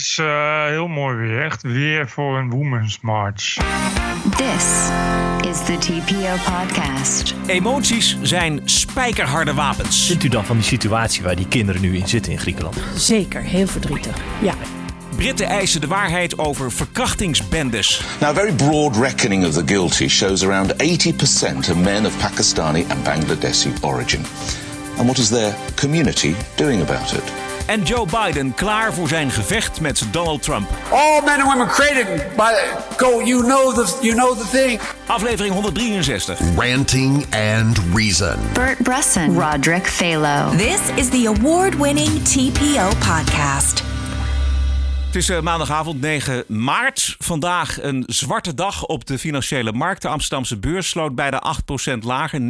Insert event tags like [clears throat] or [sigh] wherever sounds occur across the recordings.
is uh, heel mooi weer. Echt weer voor een Women's March. This is the TPO podcast. Emoties zijn spijkerharde wapens. Vindt u dan van die situatie waar die kinderen nu in zitten in Griekenland? Zeker, heel verdrietig. Ja. Britten eisen de waarheid over verkrachtingsbendes. Now, a very broad reckoning of the guilty shows around 80% are men of Pakistani and Bangladeshi origin. And what is their community doing about it? En Joe Biden klaar voor zijn gevecht met Donald Trump. All men and women created by go. You know the you know the thing. Aflevering 163. Ranting and Reason. Bert Bresson. Roderick Phalo. This is the award-winning TPO podcast. Het is uh, maandagavond 9 maart. Vandaag een zwarte dag op de financiële markt. De Amsterdamse beurs sloot bijna 8% lager. 19%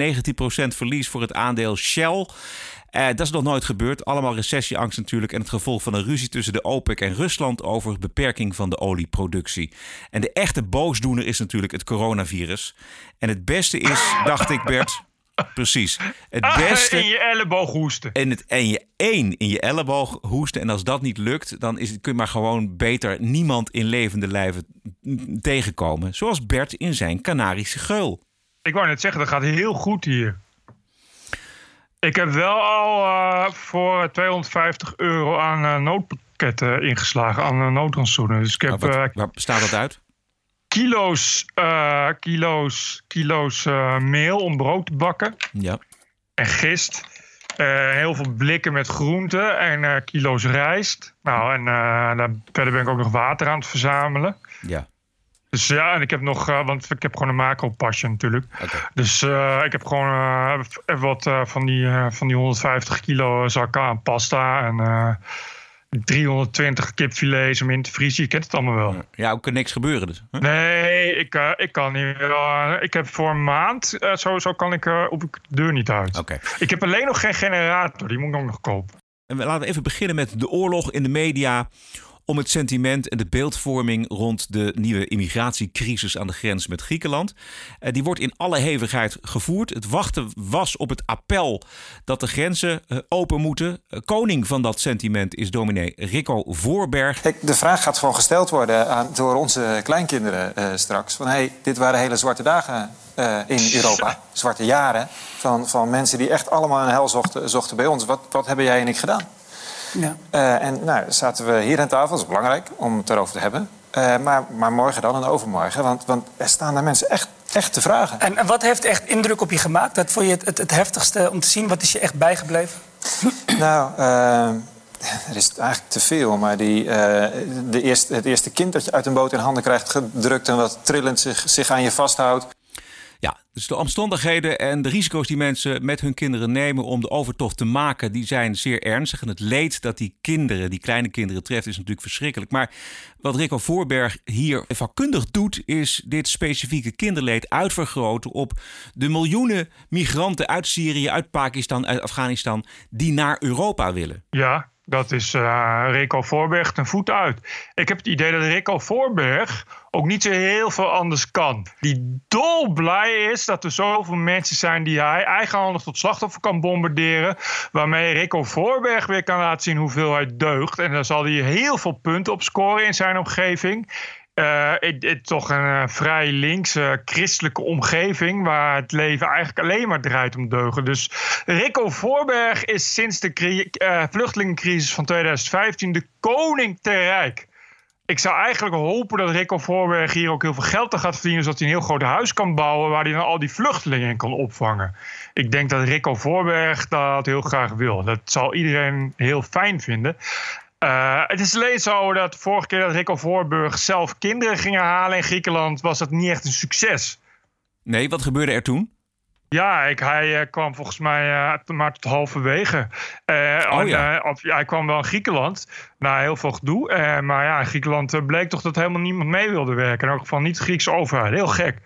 verlies voor het aandeel Shell. Uh, dat is nog nooit gebeurd. Allemaal recessieangst natuurlijk. En het gevolg van een ruzie tussen de OPEC en Rusland over beperking van de olieproductie. En de echte boosdoener is natuurlijk het coronavirus. En het beste is, dacht ik Bert. [laughs] Precies. Het beste. In je elleboog hoesten. En, het, en je één in je elleboog hoesten. En als dat niet lukt, dan is het, kun je maar gewoon beter niemand in levende lijven tegenkomen. Zoals Bert in zijn Canarische geul. Ik wou net zeggen, dat gaat heel goed hier. Ik heb wel al uh, voor 250 euro aan uh, noodpakketten ingeslagen, aan uh. Dus ik heb, wat, waar bestaat dat uit? Kilo's, kilo's, kilo's meel om brood te bakken. Ja. En gist. heel veel blikken met groenten en kilo's rijst. Nou, en daar, verder ben ik ook nog water aan het verzamelen. Ja. Dus ja, en ik heb nog, uh, want ik heb gewoon een macro-pasje natuurlijk. Okay. Dus uh, ik heb gewoon uh, even wat van, die, van die 150 kilo zakken aan pasta en 320 kipfilets om in te vriezen. Je kent het allemaal wel. Ja, ook kan niks gebeuren dus. Huh? Nee, ik, ik kan niet. ik heb voor een maand, sowieso kan ik, op de deur niet uit. Okay. Ik heb alleen nog geen generator, die moet ik ook nog kopen. En we laten even beginnen met de oorlog in de media om het sentiment en de beeldvorming rond de nieuwe immigratiecrisis aan de grens met Griekenland. Uh, die wordt in alle hevigheid gevoerd. Het wachten was op het appel dat de grenzen uh, open moeten. Uh, koning van dat sentiment is dominee Rico Voorberg. De vraag gaat gewoon gesteld worden aan, door onze kleinkinderen straks. Van hey, dit waren hele zwarte dagen in Europa. Zwarte jaren van, van mensen die echt allemaal een hel zochten, zochten bij ons. Wat, wat hebben jij en ik gedaan? Ja. Uh, en nou, zaten we hier aan tafel, dat is belangrijk om het erover te hebben. Uh, maar, maar morgen dan en overmorgen, want, want er staan daar mensen echt, echt te vragen. En, en wat heeft echt indruk op je gemaakt? Dat vond je het, het, het heftigste om te zien? Wat is je echt bijgebleven? [clears throat] nou, uh, er is eigenlijk te veel. Maar die, de eerste, het eerste kind dat je uit een boot in handen krijgt gedrukt... en wat trillend zich, zich aan je vasthoudt. Ja, dus de omstandigheden en de risico's die mensen met hun kinderen nemen om de overtocht te maken, die zijn zeer ernstig. En het leed dat die kinderen, die kleine kinderen treft, is natuurlijk verschrikkelijk. Maar wat Rico Voorberg hier vakkundig doet, is dit specifieke kinderleed uitvergroten op de miljoenen migranten uit Syrië, uit Pakistan, uit Afghanistan, die naar Europa willen. Ja, dat is uh, Rico Voorberg ten voet uit. Ik heb het idee dat Rico Voorberg ook niet zo heel veel anders kan. Die dolblij is dat er zoveel mensen zijn die hij eigenhandig tot slachtoffer kan bombarderen. Waarmee Rico Voorberg weer kan laten zien hoeveel hij deugt. En dan zal hij heel veel punten op scoren in zijn omgeving. Uh, het, het, toch een uh, vrij linkse christelijke omgeving waar het leven eigenlijk alleen maar draait om deugen. Dus Rico Voorberg is sinds de vluchtelingencrisis van 2015 de koning te rijk. Ik zou eigenlijk hopen dat Rico Voorberg hier ook heel veel geld aan gaat verdienen, zodat hij een heel groot huis kan bouwen waar hij dan al die vluchtelingen in kan opvangen. Ik denk dat Rico Voorberg dat heel graag wil. Dat zal iedereen heel fijn vinden. Uh, het is alleen zo dat vorige keer dat Rico Voorburg zelf kinderen ging halen in Griekenland, was dat niet echt een succes. Nee, wat gebeurde er toen? Ja, ik, hij uh, kwam volgens mij uh, maar tot halverwege. oh, ja. Op, hij kwam wel in Griekenland na heel veel gedoe. maar ja, in Griekenland bleek toch dat helemaal niemand mee wilde werken. In elk geval niet de Griekse overheid. Heel gek.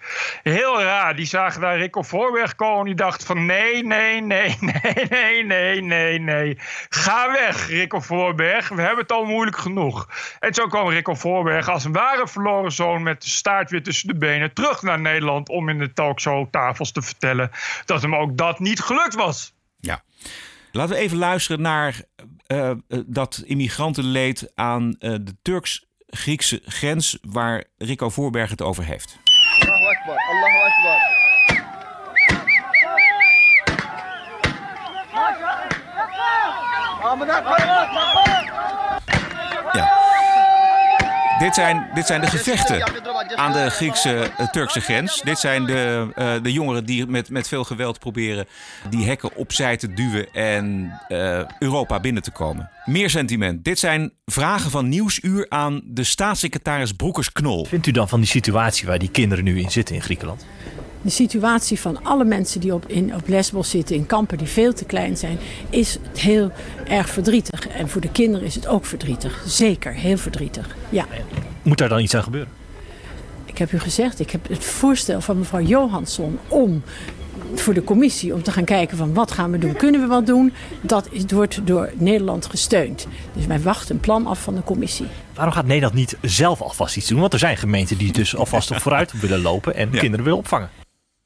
Heel raar. Die zagen daar Rico Voorberg komen. Die dachten van nee, nee, nee, [laughs] nee, nee, nee, nee, nee. Ga weg, Rico Voorberg. We hebben het al moeilijk genoeg. En zo kwam Rico Voorberg als een ware verloren zoon... met de staart weer tussen de benen terug naar Nederland... om in de talkshow tafels te vertellen dat hem ook dat niet gelukt was. Ja. Laten we even luisteren naar uh, dat immigrantenleed aan uh, de Turks-Griekse grens waar Rico Voorberg het over heeft. Allahu Akbar, Allahu Akbar. Dit zijn, dit zijn de gevechten aan de Griekse-Turkse grens. Dit zijn de, uh, de jongeren die met, met veel geweld proberen die hekken opzij te duwen en uh, Europa binnen te komen. Meer sentiment. Dit zijn vragen van Nieuwsuur aan de staatssecretaris Broekers-Knol. Vindt u dan van die situatie waar die kinderen nu in zitten in Griekenland? De situatie van alle mensen die op, in, op Lesbos zitten, in kampen die veel te klein zijn, is heel erg verdrietig. En voor de kinderen is het ook verdrietig. Zeker, heel verdrietig. Ja. Moet daar dan iets aan gebeuren? Ik heb u gezegd, ik heb het voorstel van mevrouw Johansson om voor de commissie om te gaan kijken van wat gaan we doen, kunnen we wat doen. Dat is, wordt door Nederland gesteund. Dus wij wachten een plan af van de commissie. Waarom gaat Nederland niet zelf alvast iets doen? Want er zijn gemeenten die dus alvast op vooruit willen lopen en kinderen willen opvangen.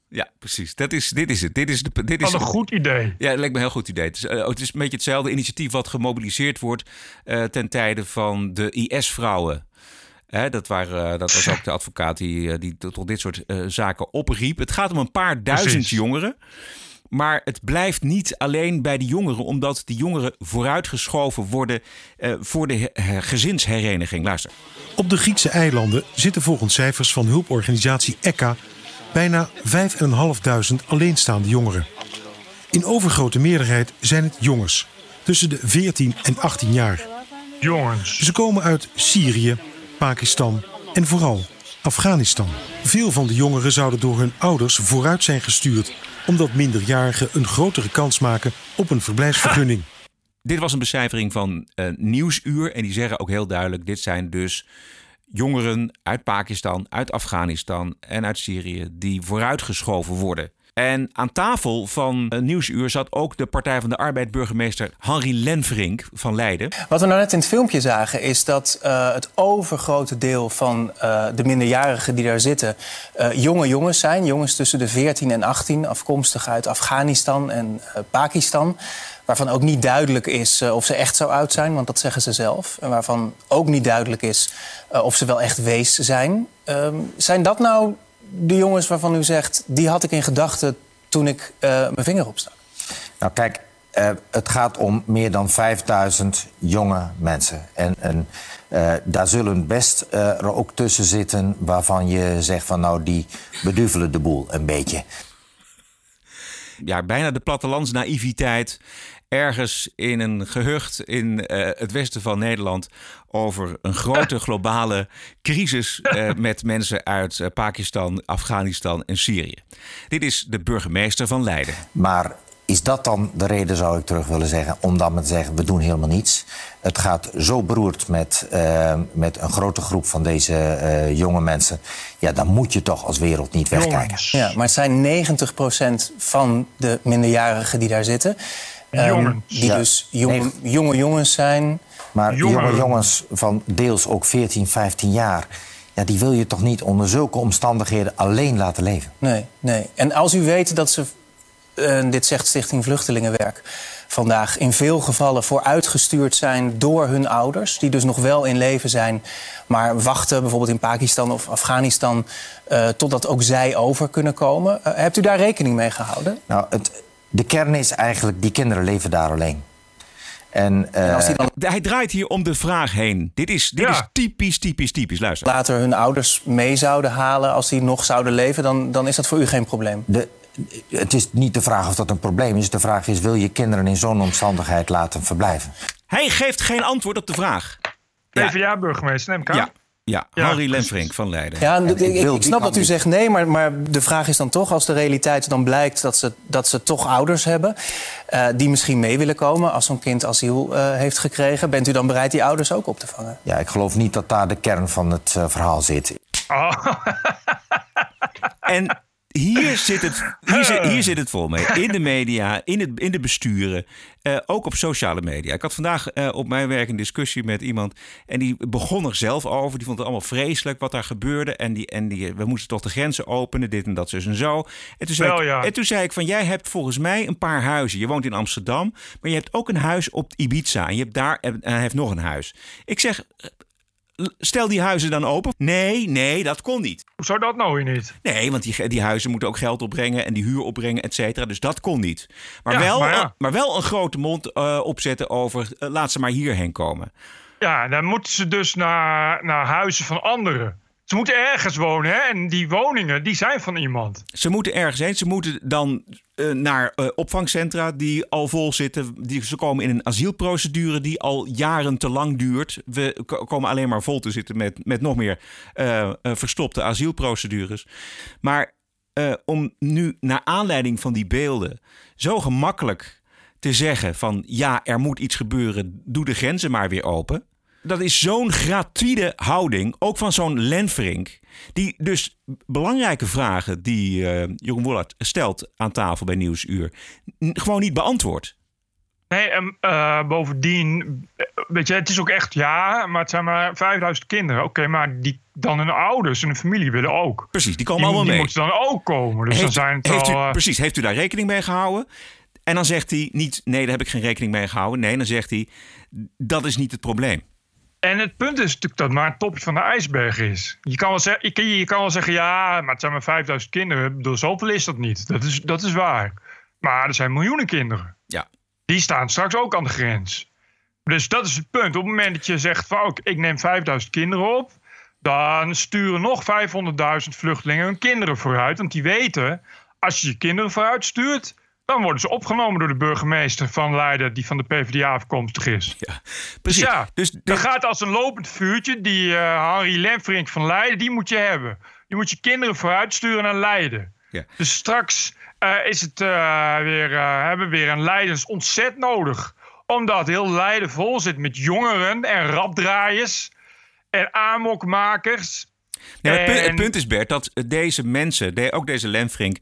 Ja, precies. Dat is, dit is het. Dit is, de, dit is een goed idee. Ja, het lijkt me een heel goed idee. Het is, uh, het is een beetje hetzelfde initiatief wat gemobiliseerd wordt uh, ten tijde van de IS-vrouwen. dat, waren, dat was ook de advocaat die, die tot dit soort uh, zaken opriep. Het gaat om een paar duizend Precies. jongeren. Maar het blijft niet alleen bij de jongeren, omdat die jongeren vooruitgeschoven worden uh, voor de gezinshereniging. Luister. Op de Griekse eilanden zitten volgens cijfers van hulporganisatie ECHA bijna 5.500 alleenstaande jongeren. In overgrote meerderheid zijn het jongens, tussen de 14 en 18 jaar. Jongens. Ze komen uit Syrië, Pakistan en vooral Afghanistan. Veel van de jongeren zouden door hun ouders vooruit zijn gestuurd, omdat minderjarigen een grotere kans maken op een verblijfsvergunning. Dit was een becijfering van uh, Nieuwsuur en die zeggen ook heel duidelijk: dit zijn dus jongeren uit Pakistan, uit Afghanistan en uit Syrië die vooruitgeschoven worden. En aan tafel van Nieuwsuur zat ook de Partij van de Arbeid burgemeester Henri Lenvrink van Leiden. Wat we nou net in het filmpje zagen is dat uh, het overgrote deel van uh, de minderjarigen die daar zitten jonge jongens zijn. Jongens tussen de 14 en 18, afkomstig uit Afghanistan en Pakistan waarvan ook niet duidelijk is uh, of ze echt zo oud zijn, want dat zeggen ze zelf. En waarvan ook niet duidelijk is uh, of ze wel echt wees zijn. Uh, zijn dat nou de jongens waarvan u zegt, die had ik in gedachten toen ik uh, mijn vinger opstak? Nou kijk, het gaat om meer dan 5000 jonge mensen. En, en daar zullen best er ook tussen zitten waarvan je zegt van nou die beduvelen de boel een beetje. Ja, bijna de plattelandsnaïviteit ergens in een gehucht in uh, het westen van Nederland over een grote [laughs] globale crisis uh, met mensen uit uh, Pakistan, Afghanistan en Syrië. Dit is de burgemeester van Leiden. Maar is dat dan de reden, zou ik terug willen zeggen, om dan te zeggen: we doen helemaal niets? Het gaat zo beroerd met, uh, met een grote groep van deze uh, jonge mensen. Ja, dan moet je toch als wereld niet wegkijken. Ja, maar het zijn 90% van de minderjarigen die daar zitten. Um, die ja. dus jonge, jonge jongens zijn. Maar jonge, jonge jongens van deels ook 14, 15 jaar. Ja, die wil je toch niet onder zulke omstandigheden alleen laten leven? Nee, nee. En als u weet dat ze, uh, dit zegt Stichting Vluchtelingenwerk vandaag, in veel gevallen vooruitgestuurd zijn door hun ouders, die dus nog wel in leven zijn, maar wachten bijvoorbeeld in Pakistan of Afghanistan uh, totdat ook zij over kunnen komen. Uh, hebt u daar rekening mee gehouden? Nou, het, de kern is eigenlijk, die kinderen leven daar alleen. En, uh, en dan... Hij draait hier om de vraag heen. Dit is, dit ja. is typisch, typisch, typisch. Luister. Later hun ouders mee zouden halen als die nog zouden leven, dan, dan is dat voor u geen probleem. De, het is niet de vraag of dat een probleem is. De vraag is, wil je kinderen in zo'n omstandigheid laten verblijven? Hij geeft geen antwoord op de vraag. PvdA-burgemeester, neem ik aan. Ja. Ja, ja Harry Lenfrink van Leiden. Ja, ik, ik, ik snap dat u zegt nee, maar, maar de vraag is dan toch... als de realiteit dan blijkt dat ze, dat ze toch ouders hebben... Uh, die misschien mee willen komen als zo'n kind asiel uh, heeft gekregen... bent u dan bereid die ouders ook op te vangen? Ja, ik geloof niet dat daar de kern van het uh, verhaal zit. Oh. [laughs] en Hier zit, het, hier, zit, hier zit het vol mee. [laughs] In de media, in, het, in de besturen, eh, ook op sociale media. Ik had vandaag eh, op mijn werk een discussie met iemand. En die begon er zelf over. Die vond het allemaal vreselijk wat daar gebeurde. En, die, en die, we moesten toch de grenzen openen, dit en dat, zus en zo. En toen, zei Wel, ik, ja. en toen zei ik van, jij hebt volgens mij een paar huizen. Je woont in Amsterdam, maar je hebt ook een huis op Ibiza. En je hebt daar, en hij heeft nog een huis. Ik zeg, stel die huizen dan open. Nee, nee, dat kon niet. Hoe zou dat nou weer niet? Nee, want die, die huizen moeten ook geld opbrengen en die huur opbrengen, et cetera. Dus dat kon niet. Maar, Ja, wel, maar ja. maar wel een grote mond eh, opzetten over eh, laat ze maar hierheen komen. Ja, dan moeten ze dus naar, naar huizen van anderen. Ze moeten ergens wonen, hè? En die woningen, die zijn van iemand. Ze moeten ergens heen. Ze moeten dan eh, naar eh, opvangcentra die al vol zitten. Die, ze komen in een asielprocedure die al jaren te lang duurt. We ko- komen alleen maar vol te zitten met, met nog meer eh, verstopte asielprocedures. Maar om nu naar aanleiding van die beelden zo gemakkelijk te zeggen van ja, er moet iets gebeuren, doe de grenzen maar weer open. Dat is zo'n gratuite houding, ook van zo'n Lenfrink, die dus belangrijke vragen die eh, Jeroen Wollert stelt aan tafel bij Nieuwsuur, gewoon niet beantwoordt. Nee, en eh, bovendien, weet je, het is ook echt ja, maar het zijn maar 5000 kinderen. Oké, maar die, dan hun ouders en hun familie willen ook. Precies, die komen die, allemaal die mee. moeten dan ook komen. Dus dan heeft, zijn het heeft al... u, eh, precies, heeft u daar rekening mee gehouden? En dan zegt hij niet, nee, daar heb ik geen rekening mee gehouden. Nee, dan zegt hij, dat is niet het probleem. En het punt is natuurlijk dat het maar het topje van de ijsberg is. Je kan wel, zeggen, je, kan- je kan wel zeggen, ja, maar het zijn maar 5000 kinderen. Bedoel, zoveel is dat niet. Dat is, dat is waar. Maar er zijn miljoenen kinderen. Ja. Die staan straks ook aan de grens. Dus dat is het punt. Op het moment dat je zegt van, ik neem 5000 kinderen op... dan sturen nog 500.000 vluchtelingen hun kinderen vooruit. Want die weten, als je je kinderen vooruit stuurt... dan worden ze opgenomen door de burgemeester van Leiden... die van de PvdA afkomstig is. Ja, Dus ja, Dus dat gaat als een lopend vuurtje. Die uh, Henri Lemfrink van Leiden, die moet je hebben. Je moet je kinderen vooruit sturen naar Leiden. Ja. Dus straks uh, is het, uh, weer, hebben we weer een Leidens ontzet nodig. Omdat heel Leiden vol zit met jongeren en rapdraaiers en amokmakers. Ja, het, punt, het punt is, Bert, dat deze mensen, ook deze Lemfrink...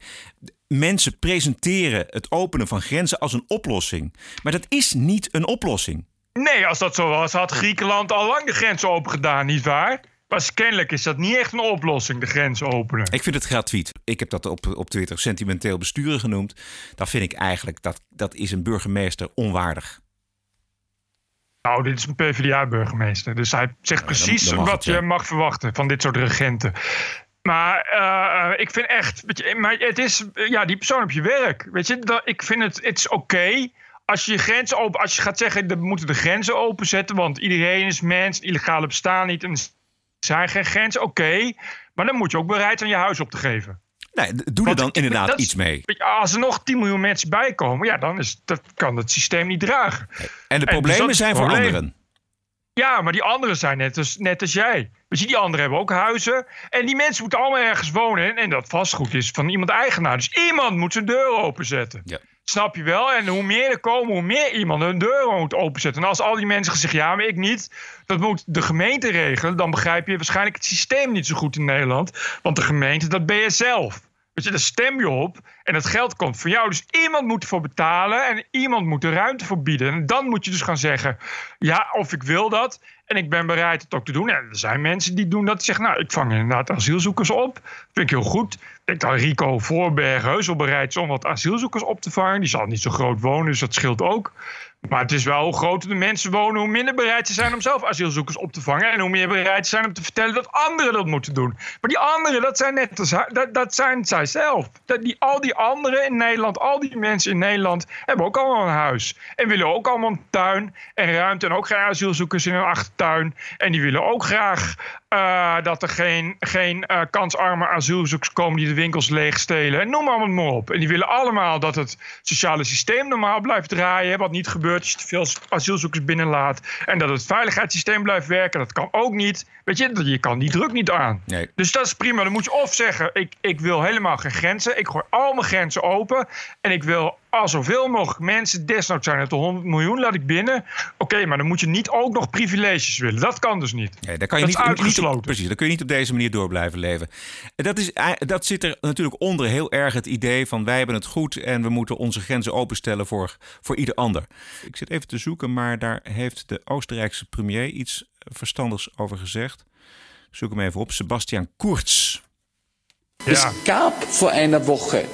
mensen presenteren het openen van grenzen als een oplossing. Maar dat is niet een oplossing. Nee, als dat zo was, had Griekenland al lang de grens open gedaan, nietwaar? Maar kennelijk is dat niet echt een oplossing, de grens openen. Ik vind het gratuit. Ik heb dat op, op Twitter sentimenteel besturen genoemd. Dat vind ik eigenlijk, dat, dat is een burgemeester onwaardig. Nou, dit is een PvdA-burgemeester. Dus hij zegt precies dan mag wat het, ja. je mag verwachten van dit soort regenten. Maar eh, ik vind echt, weet je, maar het is, ja, die persoon op je werk. Weet je, dat, ik vind het, het is oké als je je grenzen open, als je gaat zeggen, we moeten de grenzen openzetten, want iedereen is mens, illegale bestaan niet en zijn geen grenzen, oké. maar dan moet je ook bereid zijn je huis op te geven. Nee, doe er dan inderdaad dat iets mee. Als er nog 10 miljoen mensen bijkomen, ja, dan is, dat kan het systeem niet dragen. En de En dus problemen zijn voor anderen. Ja, maar die anderen zijn net als, net als jij. Weet je, die anderen hebben ook huizen. En die mensen moeten allemaal ergens wonen. En, dat vastgoed is van iemand eigenaar. Dus iemand moet zijn deur openzetten. Ja. Snap je wel? En hoe meer er komen, hoe meer iemand hun deur moet openzetten. En als al die mensen zeggen, ja, maar ik niet. Dat moet de gemeente regelen. Dan begrijp je waarschijnlijk het systeem niet zo goed in Nederland. Want de gemeente, dat ben je zelf. Weet je, stem je op. En dat geld komt van jou. Dus iemand moet ervoor betalen. En iemand moet er ruimte voor bieden. En dan moet je dus gaan zeggen, ja, of ik wil dat. En ik ben bereid het ook te doen. En er zijn mensen die doen dat. Die zeggen, nou, ik vang inderdaad asielzoekers op. Vind ik heel goed. Ik denk dat Rico Voorberg heus bereid is om wat asielzoekers op te vangen. Die zal niet zo groot wonen, dus dat scheelt ook. Maar het is wel hoe groter de mensen wonen, hoe minder bereid ze zijn om zelf asielzoekers op te vangen. En hoe meer bereid ze zijn om te vertellen dat anderen dat moeten doen. Maar die anderen, dat zijn net als, dat, dat zijn zij zelf. Dat die, al die anderen in Nederland, al die mensen in Nederland, hebben ook allemaal een huis. En willen ook allemaal een tuin en ruimte. En ook geen asielzoekers in hun achtertuin. En die willen ook graag eh, dat er geen, geen eh, kansarme asielzoekers komen die de winkels leegstelen. En noem maar maar op. En die willen allemaal dat het sociale systeem normaal blijft draaien. Wat niet gebeurt veel asielzoekers binnenlaat. En dat het veiligheidssysteem blijft werken. Dat kan ook niet. Weet je, je kan die druk niet aan. Nee. Dus dat is prima. Dan moet je of zeggen, ik, ik wil helemaal geen grenzen. Ik gooi al mijn grenzen open. En ik wil al zoveel mogelijk mensen, desnoods zijn het er 100 miljoen, laat ik binnen. Oké, maar dan moet je niet ook nog privileges willen. Dat kan dus niet. Nee, daar kan je dat niet, is niet- uitgesloten. precies, dan kun je niet op deze manier door blijven leven. En Dat, is, ei- dat zit er natuurlijk onder heel erg het idee van wij hebben het goed en we moeten onze grenzen openstellen voor, voor ieder ander. Ik zit even te zoeken, maar daar heeft de Oostenrijkse premier iets verstandigs over gezegd. Ik zoek hem even op. Sebastian Kurz. Es gab vor einer Woche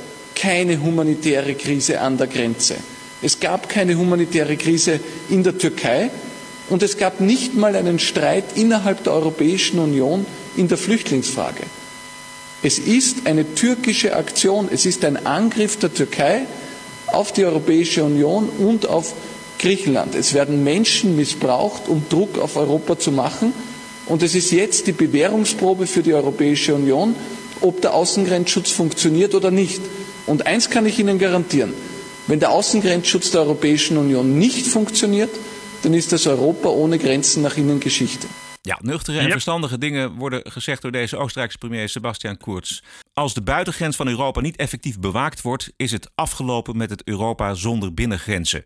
keine humanitäre Krise an der Grenze. Es gab keine humanitäre Krise in der Türkei und es gab nicht mal einen Streit innerhalb der Europäischen Union in der Flüchtlingsfrage. Es ist eine türkische Aktion, es ist ein Angriff der Türkei auf die Europäische Union und auf Griechenland. Es werden Menschen missbraucht, um Druck auf Europa zu machen. Und es ist jetzt die Bewährungsprobe für die Europäische Union, ob der Außengrenzschutz funktioniert oder nicht. Und eins kann ich Ihnen garantieren. Wenn der Außengrenzschutz der Europäischen Union nicht funktioniert, dann ist das Europa ohne Grenzen nach innen Geschichte. Ja, nuchtere en Yep. verstandige dingen worden gezegd door deze Oostenrijkse premier Sebastian Kurz. Als de buitengrens van Europa niet effectief bewaakt wordt, is het afgelopen met het Europa zonder binnengrenzen.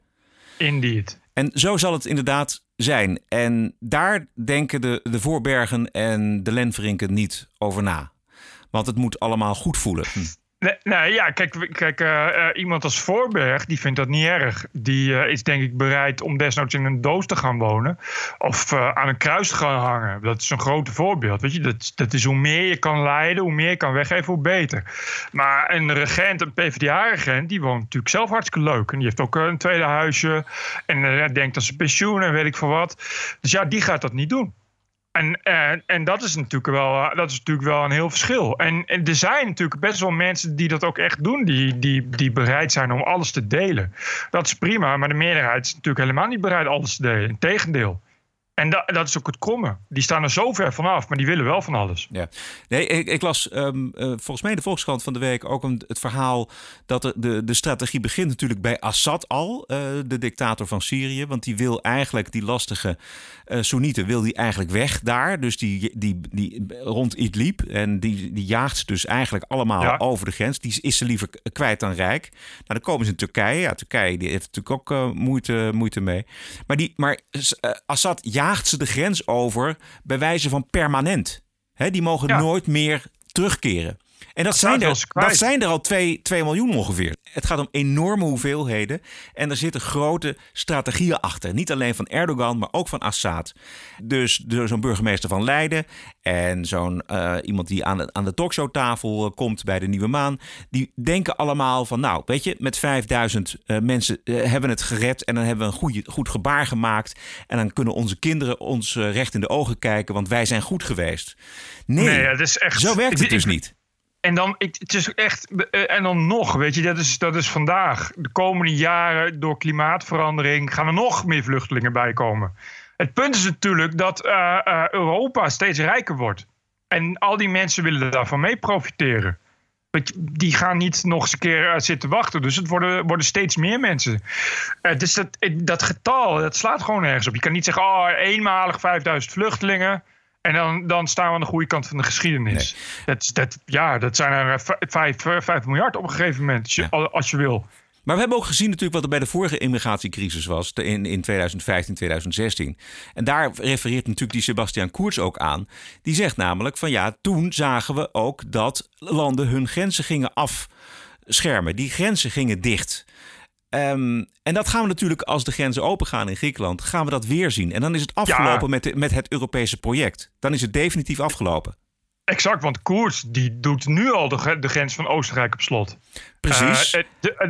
Indeed. En zo zal het inderdaad zijn. En daar denken de, de Voorbergen en de Lenverinken niet over na. Want het moet allemaal goed voelen. Hm. Nee, ja, kijk, kijk eh, eh, iemand als Voorberg, die vindt dat niet erg. Die eh, is denk ik bereid om desnoods in een doos te gaan wonen. Of aan een kruis te gaan hangen. Dat is een grote voorbeeld. Weet je? Dat, dat is hoe meer je kan leiden, hoe meer je kan weggeven, hoe beter. Maar een regent, een PvdA-regent, die woont natuurlijk zelf hartstikke leuk. En die heeft ook een tweede huisje. En denkt aan zijn pensioen en weet ik veel wat. Dus ja, die gaat dat niet doen. En, en, en dat, is natuurlijk wel, eh, dat is natuurlijk wel een heel verschil. En, en er zijn natuurlijk best wel mensen die dat ook echt doen, die, die, die bereid zijn om alles te delen. Dat is prima, maar de meerderheid is natuurlijk helemaal niet bereid alles te delen. Integendeel. En da, dat is ook het kromme. Die staan er zo ver vanaf, maar die willen wel van alles. Ja. Nee, ik, ik las ehm, eh, volgens mij in de Volkskrant van de week ook een, het verhaal dat de, de, de strategie begint natuurlijk bij Assad al, eh, de dictator van Syrië. Want die wil eigenlijk die lastige eh Soenieten wil die eigenlijk weg daar. Dus die, die, die rond Idlib. En die, die jaagt ze dus eigenlijk allemaal Ja. over de grens. Die is ze liever kwijt dan rijk. Nou, dan komen ze in Turkije. Ja, Turkije die heeft natuurlijk ook moeite, moeite mee. Maar, die, maar Assad jaagt ze de grens over bij wijze van permanent. Hè, die mogen nooit meer terugkeren. En dat zijn, er, dat zijn er al 2 miljoen ongeveer. Het gaat om enorme hoeveelheden. En er zitten grote strategieën achter. Niet alleen van Erdogan, maar ook van Assad. Dus zo'n burgemeester van Leiden en zo'n eh, iemand die aan de, aan de talkshowtafel eh, komt bij de Nieuwe Maan. Die denken allemaal van, nou, weet je, met 5000 eh, mensen hebben we het gered. En dan hebben we een goede, goed gebaar gemaakt. En dan kunnen onze kinderen ons recht in de ogen kijken, want wij zijn goed geweest. Nee, is echt- zo werkt het dus niet. En dan, ik, het is echt, eh, en dan nog, weet je, dat is, dat is vandaag. De komende jaren, door klimaatverandering, gaan er nog meer vluchtelingen bij komen. Het punt is natuurlijk dat eh, eh, Europa steeds rijker wordt. En al die mensen willen daarvan mee profiteren. Die gaan niet nog eens een keer zitten wachten. Dus het worden, worden steeds meer mensen. Dus dat, dat getal, dat slaat gewoon ergens op. Je kan niet zeggen, oh, eenmalig 5000 vluchtelingen. En dan, dan staan we aan de goede kant van de geschiedenis. Dat, dat, ja, dat zijn er 5 miljard op een gegeven moment, als je, als je wil. Maar we hebben ook gezien natuurlijk wat er bij de vorige immigratiecrisis was in, in 2015, 2016. En daar refereert natuurlijk die Sebastian Kurz ook aan. Die zegt namelijk van ja, toen zagen we ook dat landen hun grenzen gingen afschermen. Die grenzen gingen dicht. Ehm, en dat gaan we natuurlijk als de grenzen opengaan in Griekenland, gaan we dat weer zien. En dan is het afgelopen met, de- met het Europese project. Dan is het definitief afgelopen. Exact, want Koers die doet nu al de grens van Oostenrijk op slot. Precies. Eh,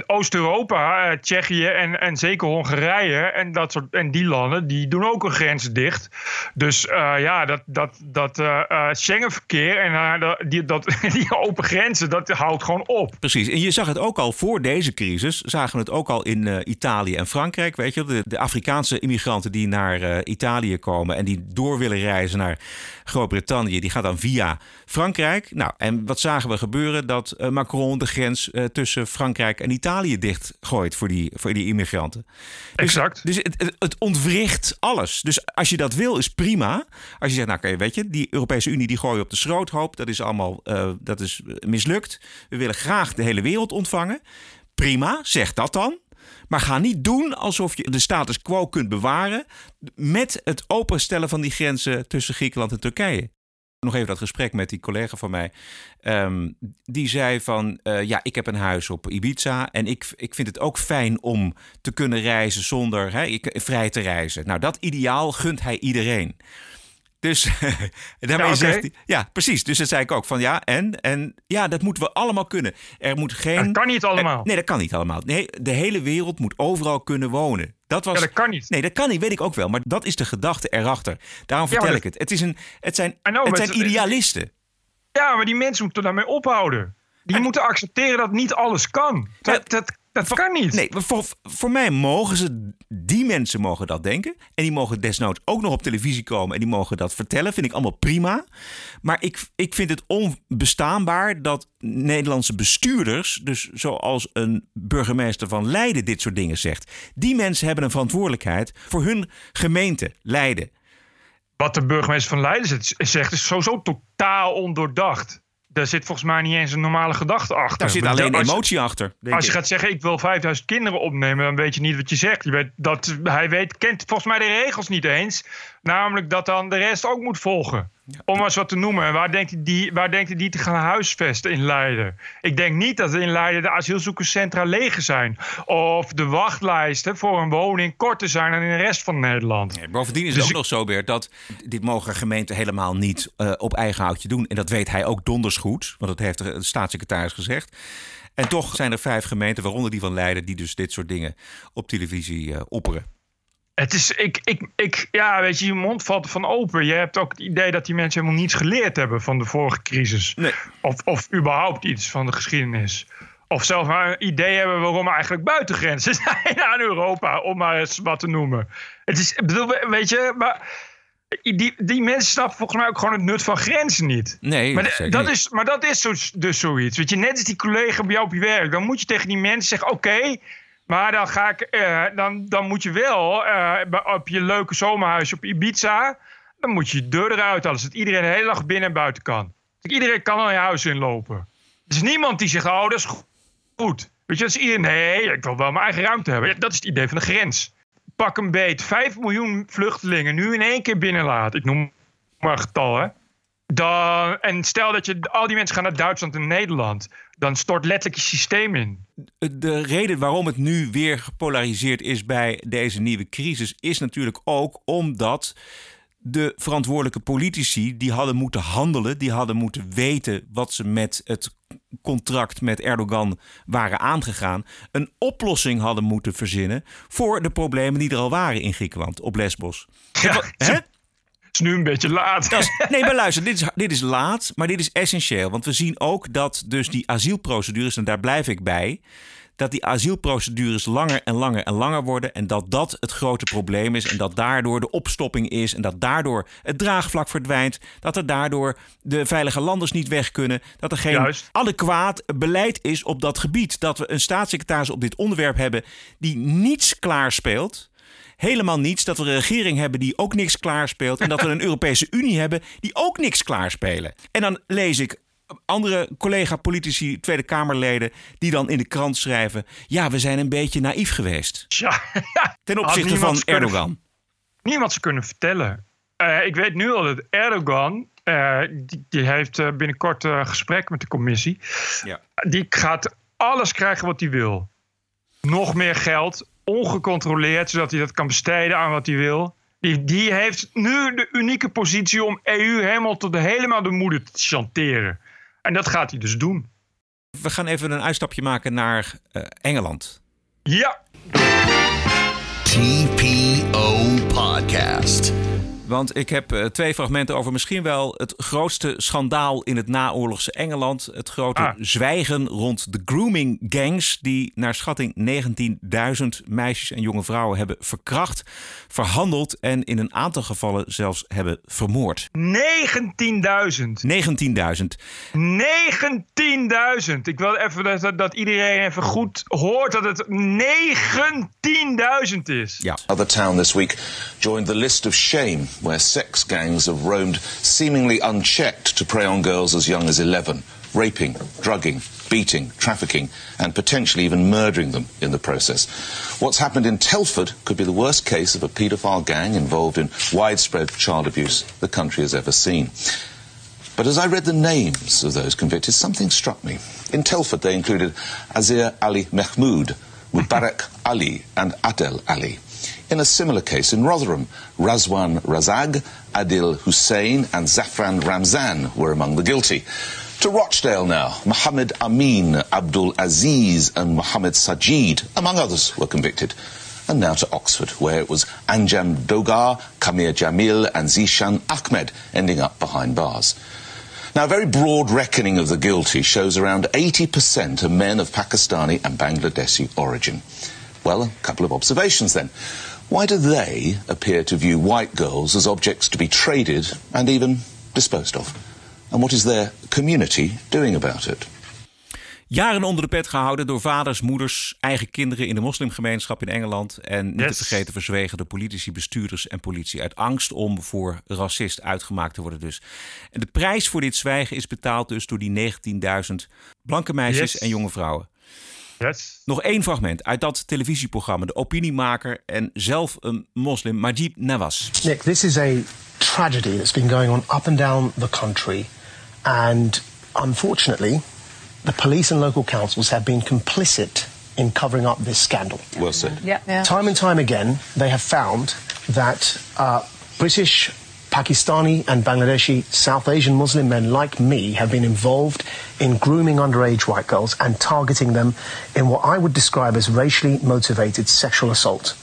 Oost-Europa, eh, Tsjechië en, en zeker Hongarije en, dat soort, en die landen, die doen ook hun grenzen dicht. Dus eh, ja, dat, dat, dat eh, Schengenverkeer en die, dat, [laughs] die open grenzen, dat houdt gewoon op. Precies. En je zag het ook al voor deze crisis. Zagen we het ook al in Italië en Frankrijk. Weet je, de, de Afrikaanse immigranten die naar Italië komen en die door willen reizen naar Groot-Brittannië, die gaan dan via Frankrijk. Nou, en wat zagen we gebeuren? Dat Macron de grens tussen Frankrijk en Italië dichtgooit voor die, voor die immigranten. Dus, Exact. Dus het, het, het ontwricht alles. Dus als je dat wil, is prima. Als je zegt, nou, oké, weet je, die Europese Unie die gooien op de schroothoop. Dat is allemaal eh, dat is mislukt. We willen graag de hele wereld ontvangen. prima, zeg dat dan. Maar ga niet doen alsof je de status quo kunt bewaren met het openstellen van die grenzen tussen Griekenland en Turkije. Nog even dat gesprek met die collega van mij. Ehm, die zei van, eh, ja, ik heb een huis op Ibiza en ik, ik vind het ook fijn om te kunnen reizen zonder hè, ik, vrij te reizen. Nou, dat ideaal gunt hij iedereen. Dus [laughs] daarmee Ja, zegt hij, ja, precies. Dus dat zei ik ook van ja, en, en ja, dat moeten we allemaal kunnen. Er moet geen. Dat kan niet allemaal. Nee, dat kan niet allemaal. Nee, de hele wereld moet overal kunnen wonen. Dat was. Ja, dat kan niet. Nee, dat kan niet, weet ik ook wel. Maar dat is de gedachte erachter. Daarom Ja, vertel dat- ik het. Het, is een, het zijn, know, het zijn idealisten. Ja, maar die mensen moeten daarmee ophouden. Die moeten accepteren dat niet alles kan. Dat, dat, dat kan niet. Nee, voor, voor mij mogen ze, die mensen mogen dat denken. En die mogen desnoods ook nog op televisie komen en die mogen dat vertellen. Vind ik allemaal prima. Maar ik, ik vind het onbestaanbaar dat Nederlandse bestuurders, dus zoals een burgemeester van Leiden, dit soort dingen zegt. Die mensen hebben een verantwoordelijkheid voor hun gemeente, Leiden. Wat de burgemeester van Leiden zegt- zegt, is sowieso totaal ondoordacht. Daar zit volgens mij niet eens een normale gedachte achter. Daar zit alleen als emotie achter. denk Als je ik. gaat zeggen, ik wil 5000 kinderen opnemen, dan weet je niet wat je zegt. Je weet dat, hij weet, kent volgens mij de regels niet eens. Namelijk dat dan de rest ook moet volgen. Om maar eens wat te noemen. En waar denkt, hij die, waar denkt hij die te gaan huisvesten in Leiden? Ik denk niet dat in Leiden de asielzoekerscentra leeg zijn. Of de wachtlijsten voor een woning korter zijn dan in de rest van Nederland. Nee, bovendien is Dus het ook ik- nog zo, Bert, dat dit mogen gemeenten helemaal niet eh, op eigen houtje doen. En dat weet hij ook donders goed, want dat heeft de staatssecretaris gezegd. En toch zijn er vijf gemeenten, waaronder die van Leiden, die dus dit soort dingen op televisie eh, opperen. Het is, ik, ik, ik, ja, weet je, je mond valt ervan open. Je hebt ook het idee dat die mensen helemaal niets geleerd hebben van de vorige crisis. Of, of überhaupt iets van de geschiedenis. Of zelfs maar een idee hebben waarom eigenlijk buitengrenzen [laughs] zijn aan Europa, om maar eens wat te noemen. Het is, ik bedoel, weet je, maar die, die mensen snappen volgens mij ook gewoon het nut van grenzen niet. Nee, maar, dat is, maar dat is zo, dus zoiets. Weet je, net als die collega bij jou op je werk. Dan moet je tegen die mensen zeggen: Oké, maar dan, ga ik, eh, dan, dan moet je wel eh, op je leuke zomerhuis op Ibiza. Dan moet je deur eruit halen, zodat iedereen de hele dag binnen en buiten kan. Iedereen kan al je huis inlopen. Er is niemand die zegt: Oh, dat is goed. Weet je, dat is iedereen. Nee, ik wil wel mijn eigen ruimte hebben. Ja, dat is het idee van de grens. Pak een beet. 5 miljoen vluchtelingen nu in één keer binnenlaat. Ik noem maar een getal, hè. Dan, en stel dat je al die mensen gaan naar Duitsland en Nederland. Dan stort letterlijk je systeem in. De reden waarom het nu weer gepolariseerd is bij deze nieuwe crisis is natuurlijk ook omdat de verantwoordelijke politici die hadden moeten handelen, die hadden moeten weten wat ze met het contract met Erdogan waren aangegaan, een oplossing hadden moeten verzinnen voor de problemen die er al waren in Griekenland op Lesbos. Ja, Hè? Is nu een beetje laat. Is- [laughs] nee, maar luister, dit is, dit is laat, maar dit is essentieel. Want we zien ook dat dus die asielprocedures, en daar blijf ik bij, dat die asielprocedures langer en langer en langer worden. En dat dat het grote probleem is. En dat daardoor de opstopping is. En dat daardoor het draagvlak verdwijnt. Dat er daardoor de veilige landers niet weg kunnen. Dat er geen Juist. adequaat beleid is op dat gebied. Dat we een staatssecretaris op dit onderwerp hebben die niets klaarspeelt. Helemaal niets. Dat we een regering hebben die ook niks klaarspeelt. En dat we een [laughs] Europese Unie hebben die ook niks klaarspelen. En dan lees ik andere collega-politici, Tweede Kamerleden, die dan in de krant schrijven: Ja, we zijn een beetje naïef geweest. Ja, [laughs] Ten opzichte van kunnen- Erdogan. Niemand ze kunnen vertellen. Eh, ik weet nu al dat Erdogan. eh, die, die heeft eh, binnenkort een gesprek met de commissie. Ja. Die gaat alles krijgen wat hij wil. Nog meer geld, ongecontroleerd, zodat hij dat kan besteden aan wat hij wil. Die, die heeft nu de unieke positie om EU helemaal tot de, helemaal de moeder te chanteren. En dat gaat hij dus doen. We gaan even een uitstapje maken naar eh, Engeland. Ja. TPO Podcast. Want ik heb eh, twee fragmenten over misschien wel het grootste schandaal in het naoorlogse Engeland. Het grote Ah. zwijgen rond de grooming gangs. Die naar schatting 19.000 meisjes en jonge vrouwen hebben verkracht, verhandeld en in een aantal gevallen zelfs hebben vermoord. 19.000. 19.000. 19.000. Ik wil even dat, dat, dat iedereen even goed hoort dat het 19.000 is. Ja. Other town this week joined the list of shame, where sex gangs have roamed seemingly unchecked to prey on girls as young as 11. raping, drugging, beating, trafficking, and potentially even murdering them in the process. What's happened in Telford could be the worst case of a paedophile gang involved in widespread child abuse the country has ever seen. But as I read the names of those convicted, something struck me. In Telford, they included Azir Ali Mahmoud, Mubarak Ali, and Adel Ali. In a similar case in Rotherham, Razwan Razag, Adil Hussein, and Zafran Ramzan were among the guilty. To Rochdale now, Mohammed Amin, Abdul Aziz, and Mohammed Sajid, among others, were convicted. And now to Oxford, where it was Anjam Dogar, Kamir Jamil, and Zishan Ahmed ending up behind bars. Now, a very broad reckoning of the guilty shows around 80% are men of Pakistani and Bangladeshi origin. Well, a couple of observations then. Why do they appear to view white girls as objects to be traded and even disposed of? And what is their community doing about it? Jaren onder de pet gehouden door vaders, moeders, eigen kinderen in de moslimgemeenschap in Engeland. En niet Yes. te vergeten verzwegen door politici, bestuurders en politie. Uit angst om voor racist uitgemaakt te worden dus. En de prijs voor dit zwijgen is betaald dus door die 19.000 blanke meisjes Yes. en jonge vrouwen. Yes. Nog één fragment uit dat televisieprogramma. De opiniemaker en zelf een moslim, Majib Nawaz. Nick, this is a tragedy that's been going on up and down the country. And unfortunately, the police and local councils have been complicit in covering up this scandal. Well said. Time and time again, they have found that uh, British, Pakistani, and Bangladeshi South Asian Muslim men like me have been involved in grooming underage white girls and targeting them in what I would describe as racially motivated sexual assault.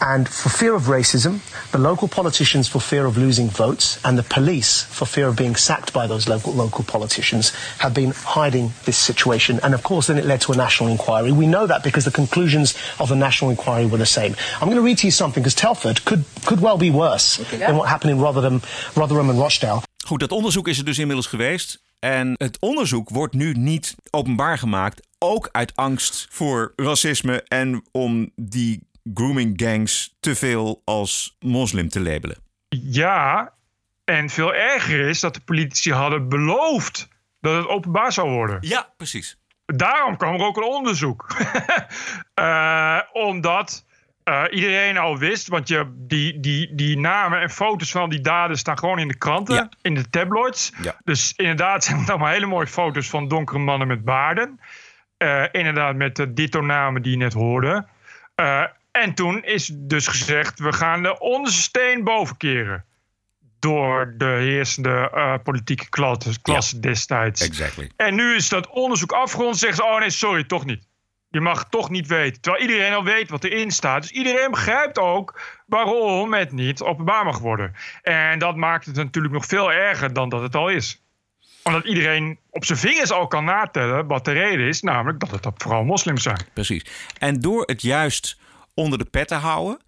And for fear of racism, the local politicians for fear of losing votes, and the police for fear of being sacked by those local local politicians, have been hiding this situation. And of course, then it led to a national inquiry. We know that because the conclusions of the national inquiry were the same. I'm going to read to you something because Telford could could well be worse than what happened in Rotherham, Rotherham and Rochdale. Goed, dat onderzoek is er dus inmiddels geweest. En het onderzoek wordt nu niet openbaar gemaakt. Ook uit angst voor racisme en om die grooming gangs te veel als moslim te labelen. Ja, en veel erger is dat de politici hadden beloofd dat het openbaar zou worden. Ja, precies. Daarom kwam er ook een onderzoek. [laughs] Eh, omdat eh, iedereen al wist, want je, die, die, die namen en foto's van die daden staan gewoon in de kranten, in de tabloids. Ja. Dus inderdaad [laughs] zijn het allemaal hele mooie foto's van donkere mannen met baarden. Eh, inderdaad, met de dito-namen die je net hoorde. En toen is dus gezegd: we gaan de onderste steen boven keren. Door de heersende eh, politieke klasse, klasse destijds. Exactly. En nu is dat onderzoek afgerond. Zeggen ze: oh nee, sorry, toch niet. Je mag het toch niet weten. Terwijl iedereen al weet wat erin staat. Dus iedereen begrijpt ook waarom het niet openbaar mag worden. En dat maakt het natuurlijk nog veel erger dan dat het al is. Omdat iedereen op zijn vingers al kan natellen wat de reden is. Namelijk dat het vooral moslims zijn. Precies. En door het juist onder de pet te houden,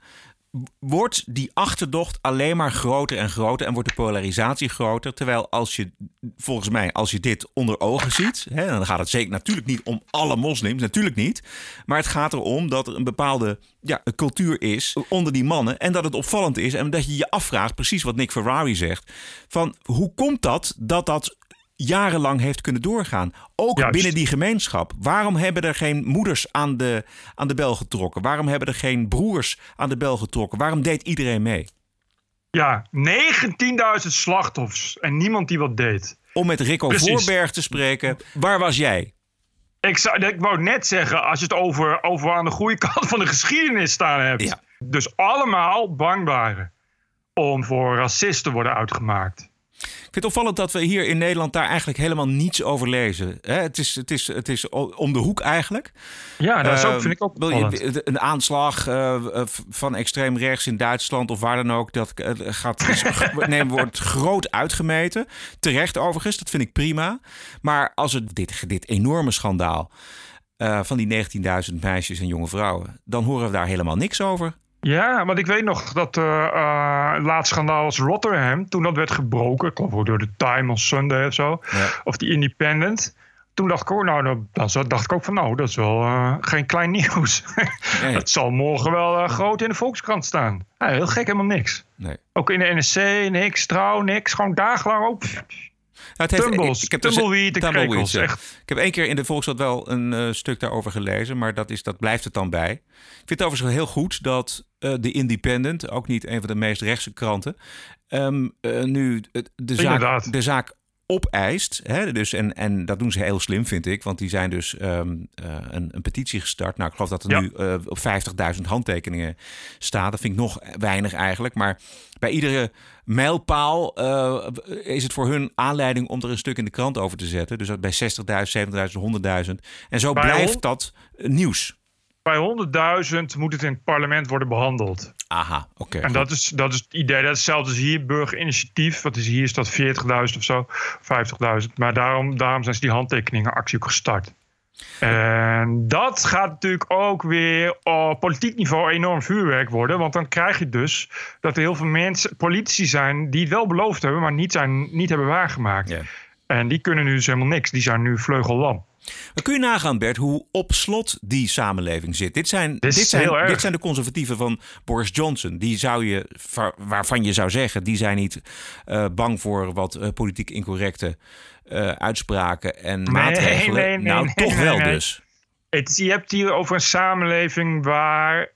wordt die achterdocht alleen maar groter en groter en wordt de polarisatie groter. Terwijl als je, volgens mij, als je dit onder ogen ziet, hè, dan gaat het zeker natuurlijk niet om alle moslims, natuurlijk niet. Maar het gaat erom dat er een bepaalde ja, cultuur is onder die mannen en dat het opvallend is en dat je je afvraagt, precies wat Nick Ferrari zegt, van hoe komt dat dat dat jarenlang heeft kunnen doorgaan. Ook Juist. binnen die gemeenschap. Waarom hebben er geen moeders aan de, aan de bel getrokken? Waarom hebben er geen broers aan de bel getrokken? Waarom deed iedereen mee? Ja, 19.000 slachtoffers en niemand die wat deed. Om met Rico Precies. Voorberg te spreken. Waar was jij? Ik, zou, ik wou net zeggen, als je het over, over aan de goede [laughs] kant van de geschiedenis staan hebt. Dus allemaal bang waren om voor racist te worden uitgemaakt. Ik vind het opvallend dat we hier in Nederland daar eigenlijk helemaal niets over lezen. Hè, Het is, het, is, het is om de hoek eigenlijk. Ja, dat is ook, Eh, vind ik ook opvallend. Een aanslag eh, eh, van extreem rechts in Duitsland of waar dan ook. Dat eh, gaat, [laughs] nee, wordt groot uitgemeten. Terecht overigens, dat vind ik prima. Maar als het dit, dit enorme schandaal van die 19.000 meisjes en jonge vrouwen... dan horen we daar helemaal niks over. Ja, want ik weet nog dat het laatste schandaal was Rotterdam. Toen dat werd gebroken, ik geloof ook door de Time of Sunday of zo. Of die Independent. Toen dacht ik ook, nou, dan, dacht ik ook van, nou, dat is wel eh, geen klein [laughs] nieuws. Het zal morgen wel groot in de Volkskrant staan. Ja, heel gek, helemaal niks. Nee. Ook in de NSC, niks, trouw, niks. Gewoon dagenlang ook. Het heeft- Tumbles, ik heb dus- tumbleweed ja. echt. Ik heb één keer in de Volkskrant wel een eh, stuk daarover gelezen, maar dat, is, dat blijft het dan bij. Ik vind het overigens heel goed dat eh de Independent, ook niet een van de meest rechtse kranten, ehm, eh, nu de zaak, Inderdaad. de zaak opeist. Hè? Dus, en, en dat doen ze heel slim, vind ik. Want die zijn dus ehm, eh, een, een petitie gestart. Nou, ik geloof dat er Ja. nu eh, op 50.000 handtekeningen staat. Dat vind ik nog weinig eigenlijk. Maar bij iedere mijlpaal eh, is het voor hun aanleiding om er een stuk in de krant over te zetten. Dus dat bij 60.000, 70.000, 100.000. En zo blijft dat nieuws. Bij 100.000 moet het in het parlement worden behandeld. Aha, oké. En dat is, dat is het idee. Dat is hetzelfde als hier, burgerinitiatief. Wat is hier? Is dat 40.000 of zo? 50.000. Maar daarom, daarom zijn ze die handtekeningenactie ook gestart. En dat gaat natuurlijk ook weer op politiek niveau enorm vuurwerk worden. Want dan krijg je dus dat er heel veel mensen, politici zijn die het wel beloofd hebben, maar niet, zijn, niet hebben waargemaakt. En die kunnen nu dus helemaal niks. Die zijn nu vleugellam. Dan kun je nagaan, Bert, hoe op slot die samenleving zit. Dit zijn, dit zijn, dit zijn de conservatieven van Boris Johnson. Die zou je, va- waarvan je zou zeggen, die zijn niet eh, bang voor wat eh, politiek incorrecte eh, uitspraken en maatregelen. nee, nee, nou, toch wel dus. Het, je hebt hier over een samenleving waar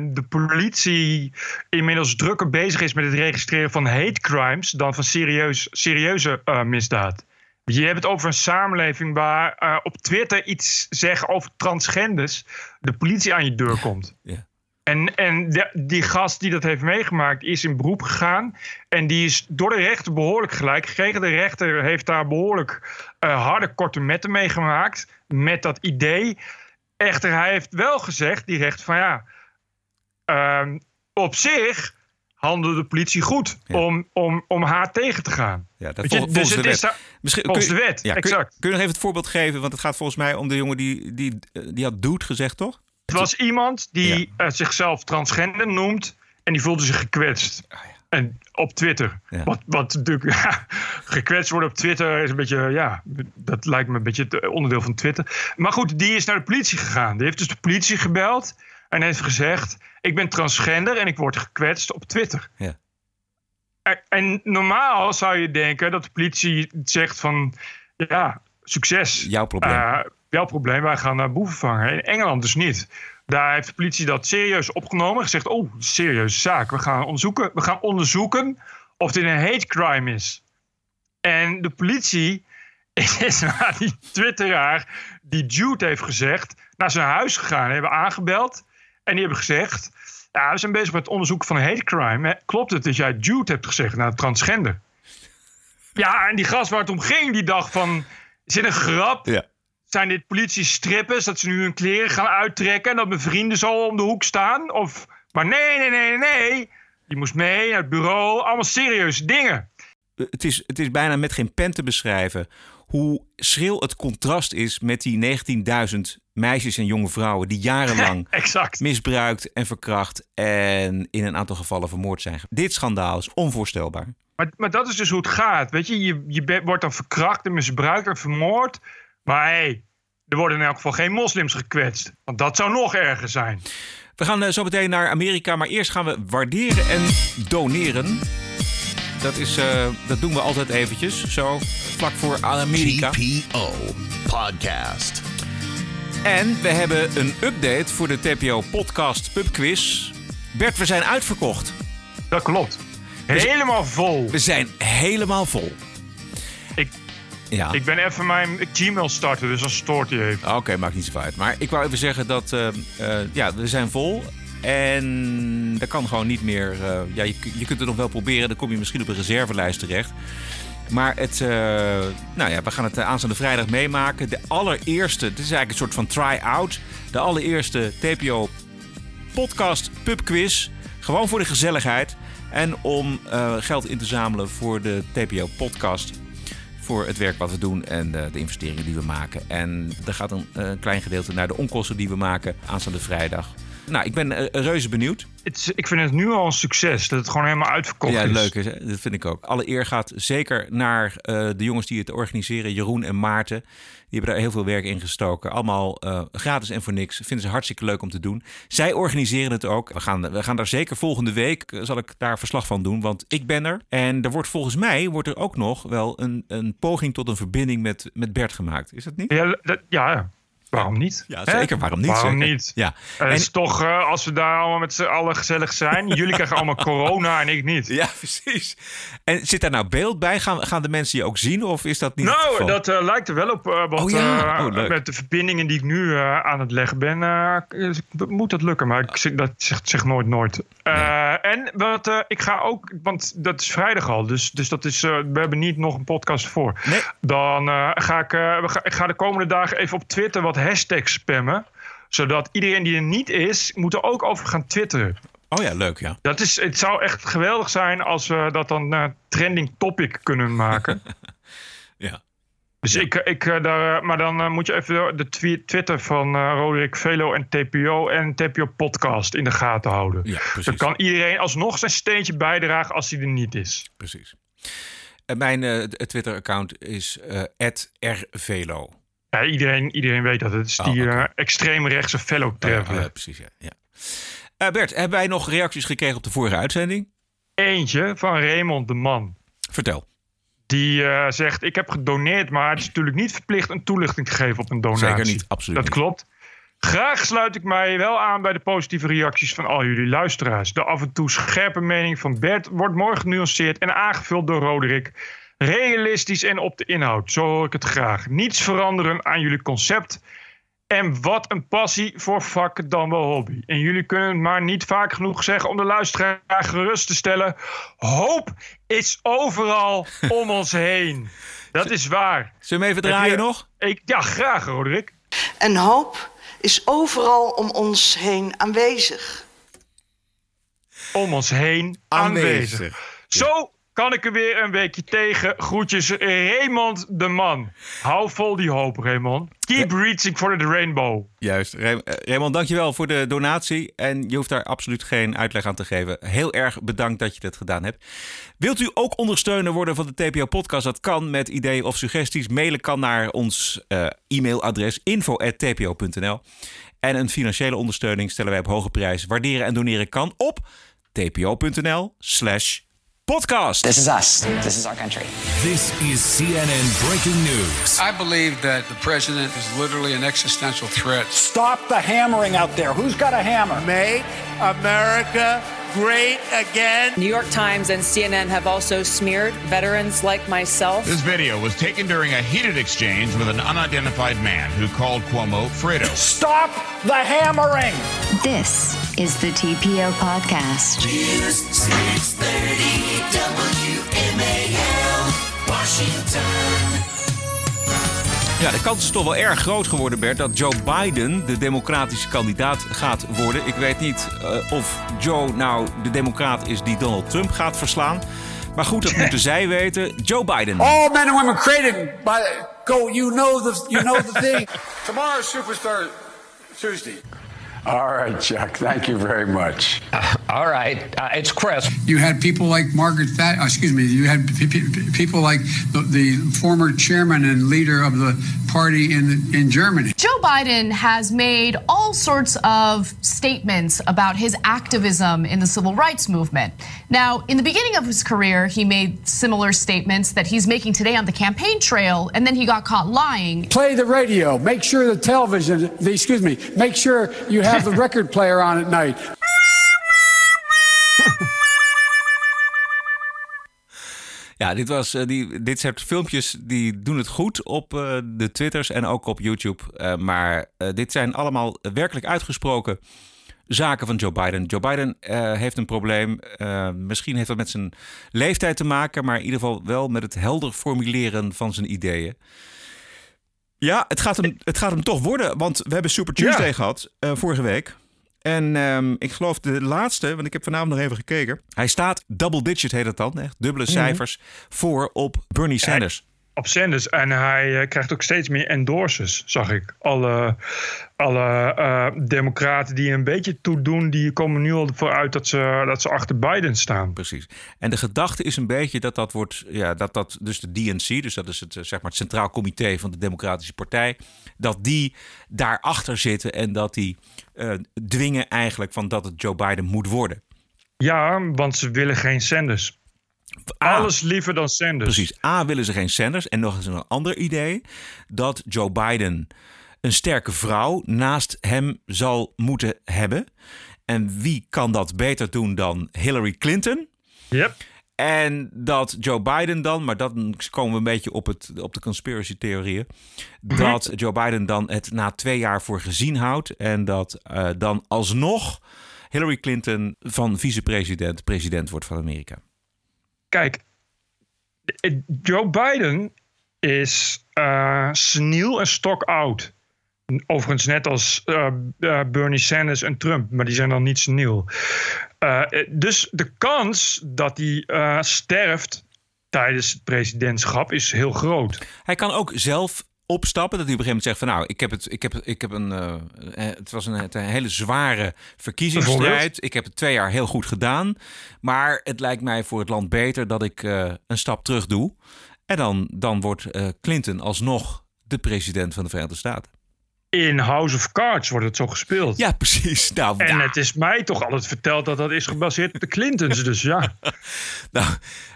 de politie inmiddels drukker bezig is met het registreren van hate crimes dan van serieus, serieuze misdaad. Je hebt het over een samenleving waar eh, op Twitter iets zeggen over transgenders, de politie aan je deur komt. Ja. En, en de- die gast die dat heeft meegemaakt is in beroep gegaan. En die is door de rechter behoorlijk gelijk gekregen. De rechter heeft daar behoorlijk eh, harde korte metten meegemaakt. Met dat idee. Echter, hij heeft wel gezegd, die rechter, van ja. ehm, op zich handelde de politie goed om, om, om haar tegen te gaan. Ja, dat je, vol- dus het de is wet. daar- Misschien- volgens kun de je- wet, ja, kun- exact. Kun je nog even het voorbeeld geven? Want het gaat volgens mij om de jongen die, die, eh, die had dude gezegd, toch? Het was iemand die eh, zichzelf transgender noemt en die voelde zich gekwetst. En op Twitter. Wat, wat natuurlijk, [laughs] gekwetst worden op Twitter is een beetje, ja, dat lijkt me een beetje het onderdeel van Twitter. Maar goed, die is naar de politie gegaan. Die heeft dus de politie gebeld en heeft gezegd: Ik ben transgender en ik word gekwetst op Twitter. Ja. En, en normaal zou je denken dat de politie zegt van, ja, succes. Jouw probleem. Eh, jouw probleem, wij gaan naar boeven vangen. In Engeland dus niet. Daar heeft de politie dat serieus opgenomen. Gezegd, oh, serieuze zaak. We gaan onderzoeken, we gaan onderzoeken of dit een hate crime is. En de politie [laughs] is naar die twitteraar die Jude heeft gezegd... naar zijn huis gegaan. Hebben aangebeld. En die hebben gezegd... Ja, we zijn bezig met het onderzoeken van een hate crime. Hè, Klopt het dat jij Jude hebt gezegd naar transgender? [laughs] Ja, en die gast waar het om ging, die dacht van... Is dit een grap? Ja. Zijn dit politie-strippers dat ze nu hun kleren gaan uittrekken... en dat mijn vrienden zo om de hoek staan? Of... Maar nee, nee, nee, nee. Die moest mee naar het bureau. Allemaal serieuze dingen. het is, het is bijna met geen pen te beschrijven hoe schril het contrast is met die 19.000 meisjes en jonge vrouwen die jarenlang [laughs] exact. misbruikt en verkracht en in een aantal gevallen vermoord zijn. Dit schandaal is onvoorstelbaar. Maar, maar dat is dus hoe het gaat. Weet je, je, je bent- wordt dan verkracht en misbruikt en vermoord. Maar hé, hey, er worden in elk geval geen moslims gekwetst. Want dat zou nog erger zijn. We gaan eh, zo meteen naar Amerika, maar eerst gaan we waarderen en doneren. Dat, is, eh, dat doen we altijd eventjes, zo vlak voor Amerika. TPO Podcast. En we hebben een update voor de TPO Podcast Pub Quiz. Bert, we zijn uitverkocht. Dat klopt. Helemaal vol. We zijn helemaal vol. Ik, ja. ik ben even mijn Gmail starten, dus dan stoort hij even. Oké, maakt niet zo uit. Maar ik wou even zeggen dat eh, eh, ja, we zijn vol. En dat kan gewoon niet meer. eh, ja, je, je kunt het nog wel proberen. Dan kom je misschien op een reservelijst terecht. Maar het, eh, nou ja, we gaan het eh, aanstaande vrijdag meemaken. De allereerste, dit is eigenlijk een soort van try-out. De allereerste TPO podcast pub quiz. Gewoon voor de gezelligheid. En om eh, geld in te zamelen voor de TPO podcast. Voor het werk wat we doen en eh, de investeringen die we maken. En er gaat een klein gedeelte naar de onkosten die we maken aanstaande vrijdag. Nou, ik ben eh, reuze benieuwd. Het ik vind het nu al een succes dat het gewoon helemaal uitverkocht Ja, is. leuk is. hè? Dat vind ik ook. Alle eer gaat zeker naar eh, de jongens die het organiseren, Jeroen en Maarten. Die hebben daar heel veel werk in gestoken. Allemaal eh, gratis en voor niks. Vinden ze hartstikke leuk om te doen. Zij organiseren het ook. We gaan, we gaan daar zeker volgende week, zal ik daar verslag van doen. Want ik ben er. En er wordt volgens mij wordt er ook nog wel een, een poging tot een verbinding met, met Bert gemaakt. Is dat niet? Ja, dat- ja, waarom niet? Ja, Hè? zeker. Waarom niet? Waarom Zeker. niet? Ja. Het is toch, eh, als we daar allemaal met z'n allen gezellig zijn. Jullie krijgen allemaal [laughs] corona en ik niet. Ja, precies. En zit daar nou beeld bij? Gaan, gaan de mensen je ook zien? Of is dat niet Nou, dat eh, lijkt er wel op. want Oh ja, oh, met de verbindingen die ik nu aan het leggen ben, moet dat lukken. Maar ik zeg, dat zegt zeg nooit nooit. En wat, ik ga ook, want dat is vrijdag al, dus, dus dat is, we hebben niet nog een podcast voor. Dan eh, ga ik, ga, ik ga de komende dagen even op Twitter wat hashtags spammen. Zodat iedereen die er niet is, moet er ook over gaan twitteren. Oh ja, leuk ja. Dat is, het zou echt geweldig zijn als we dat dan eh, trending topic kunnen maken. [laughs] Ja. Dus ik, ik eh, daar, eh, maar dan moet je even de twi- Twitter van Roderick Velo en TPO en TPO Podcast in de gaten houden. Ja, precies. Dan kan iedereen alsnog zijn steentje bijdragen als hij er niet is. Precies. En mijn Twitter-account is @rvelo. Ja, iedereen, iedereen weet dat. Het is Oh, die eh, extreemrechtse fellow Oh ja, traveler. ja, precies, ja. ja. Eh, Bert, hebben wij nog reacties gekregen op de vorige uitzending? Eentje van Raymond de Man. Vertel. Die eh, zegt: Ik heb gedoneerd, maar het is natuurlijk niet verplicht een toelichting te geven op een donatie. Zeker niet, absoluut Dat niet. klopt. Graag sluit ik mij wel aan bij de positieve reacties van al jullie luisteraars. De af en toe scherpe mening van Bert wordt mooi genuanceerd en aangevuld door Roderick. Realistisch en op de inhoud, zo hoor ik het graag. Niets veranderen aan jullie concept. En wat een passie voor vak dan wel hobby. En jullie kunnen het maar niet vaak genoeg zeggen om de luisteraar gerust te stellen. Hoop is overal [laughs] om ons heen. Dat is waar. Zullen we hem even draaien je- nog? Ik, ja, graag, Roderick. En hoop is overal om ons heen aanwezig. Om ons heen aanwezig. Aanwezig. Zo kan ik er weer een weekje tegen. Groetjes, Raymond de Man. Hou vol die hoop, Raymond. Keep reaching for the rainbow. Juist. Eh, Raymond, dankjewel voor de donatie. En je hoeft daar absoluut geen uitleg aan te geven. Heel erg bedankt dat je dit gedaan hebt. Wilt u ook ondersteuner worden van de TPO-podcast? Dat kan met ideeën of suggesties. Mailen kan naar ons eh, e-mailadres info.tpo.nl. En een financiële ondersteuning stellen wij op hoge prijs. Waarderen en doneren kan op tpo.nl slash podcast. This is us. This is our country. This is CNN breaking news. I believe that the president is literally an existential threat. Stop the hammering out there. Who's got a hammer? Make America great again. New York Times and CNN have also smeared veterans like myself. This video was taken during a heated exchange with an unidentified man who called Cuomo Fredo. Stop the hammering. This is the TPO podcast. News 630 WMAL, Washington. Ja, de kans is toch wel erg groot geworden, Bert, dat Joe Biden de democratische kandidaat gaat worden. Ik weet niet eh, of Joe nou de democraat is die Donald Trump gaat verslaan. Maar goed, dat moeten zij weten. Joe Biden. All men and women created by go. You know the you know the thing. [laughs] Tomorrow's Superstar Tuesday. All right, Chuck. Thank you very much. [laughs] all right. Uh, it's Chris. You had people like Margaret Thatcher. excuse me. You had pe- pe- people like the, the former chairman and leader of the party in in Germany. Joe Biden has made all sorts of statements about his activism in the civil rights movement. Now, in the beginning of his career, he made similar statements that he's making today on the campaign trail, and then he got caught lying. Play the radio. Make sure the television. The, excuse me. Make sure you have the record player on at night. [laughs] Ja, dit, was, eh, die, dit soort filmpjes die doen het goed op eh, de Twitters en ook op YouTube. Eh, maar dit zijn allemaal werkelijk uitgesproken zaken van Joe Biden. Joe Biden heeft een probleem. Misschien heeft dat met zijn leeftijd te maken, maar in ieder geval wel met het helder formuleren van zijn ideeën. Ja, het gaat hem, het gaat hem toch worden, want we hebben Super Tuesday Ja. gehad eh, vorige week. En ehm, ik geloof de laatste, want ik heb vanavond nog even gekeken. Hij staat double digit, heet het dan, echt dubbele Mhm. cijfers, voor op Bernie Sanders. Op Sanders. En hij eh, krijgt ook steeds meer endorses, zag ik. Alle, alle eh, democraten die een beetje toedoen... die komen nu al vooruit dat ze, dat ze achter Biden staan. Precies. En de gedachte is een beetje dat dat wordt... Ja, dat dat dus de DNC, dus dat is het, eh, zeg maar het Centraal Comité van de Democratische Partij... dat die daarachter zitten en dat die dwingen eigenlijk van dat het Joe Biden moet worden. Ja, want ze willen geen Alles liever dan Sanders. Precies. A, willen ze geen Sanders. En nog eens een ander idee. Dat Joe Biden een sterke vrouw naast hem zal moeten hebben. En wie kan dat beter doen dan Hillary Clinton? Yep. En dat Joe Biden dan, maar dan komen we een beetje op, het, op de conspiracy theorieën. Dat Joe Biden dan het na twee jaar voor gezien houdt. En dat eh, dan alsnog Hillary Clinton van vicepresident president wordt van Amerika. Kijk, eh, Joe Biden is eh seniel en stokoud. Overigens net als eh, Bernie Sanders en Trump, maar die zijn dan niet seniel. Dus de kans dat hij sterft tijdens het presidentschap is heel groot. Hij kan ook zelf opstappen. Dat hij op een gegeven moment zegt van nou, ik heb het, ik heb, ik heb een, eh, eh, het was een, het een hele zware verkiezingsstrijd. Ik heb het twee jaar heel goed gedaan. Maar het lijkt mij voor het land beter dat ik eh, een stap terug doe. En dan, dan wordt Clinton alsnog de president van de Verenigde Staten. In House of Cards wordt het zo gespeeld. Ja, precies. Nou, en het is mij toch altijd verteld dat dat is gebaseerd op de Clintons. Dus ja. [laughs] Nou,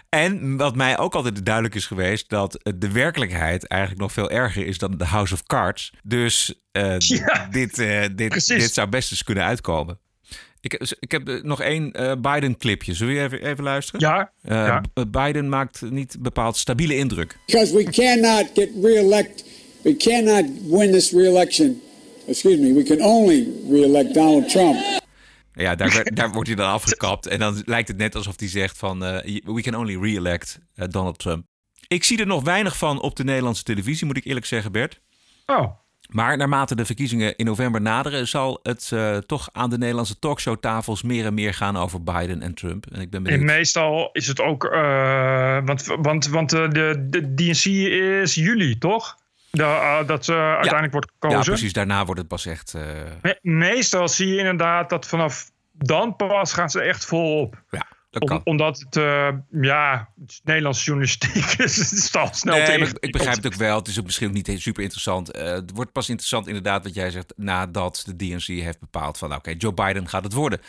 en wat mij ook altijd duidelijk is geweest, dat de werkelijkheid eigenlijk nog veel erger is dan de House of Cards. Dus eh, [laughs] Ja, dit, eh, dit, precies. dit zou best eens kunnen uitkomen. Ik, ik heb eh, nog één eh, Biden-clipje. Zullen we even, even luisteren? Ja. Eh, Biden maakt niet bepaald stabiele indruk. Because we cannot get re-elect, we cannot win this re-election. Excuse me, we can only re-elect Donald Trump. Ja, daar, werd- [laughs] daar wordt hij dan afgekapt. En dan lijkt het net alsof hij zegt van... eh, we can only re-elect eh, Donald Trump. Ik zie er nog weinig van op de Nederlandse televisie, moet ik eerlijk zeggen, Bert. Oh. Maar naarmate de verkiezingen in november naderen... zal het eh, toch aan de Nederlandse talkshowtafels meer en meer gaan over Biden en Trump. En ik ben En benieuwd. meestal is het ook, want, want, want de, de DNC is juli, toch? De, eh, dat ze uiteindelijk wordt Ja, gekozen. precies. Daarna wordt het pas echt... eh, Me- Meestal zie je inderdaad dat vanaf dan pas gaan ze echt. Ja, dat Om- kan. omdat het, eh, ja, het Nederlandse journalistiek is. [laughs] Het is al snel Nee, te maar ik, begrijp het ook wel. Het is ook misschien ook niet super interessant. Het wordt pas interessant inderdaad wat jij zegt... nadat de DNC heeft bepaald van... oké, Joe Biden gaat het worden.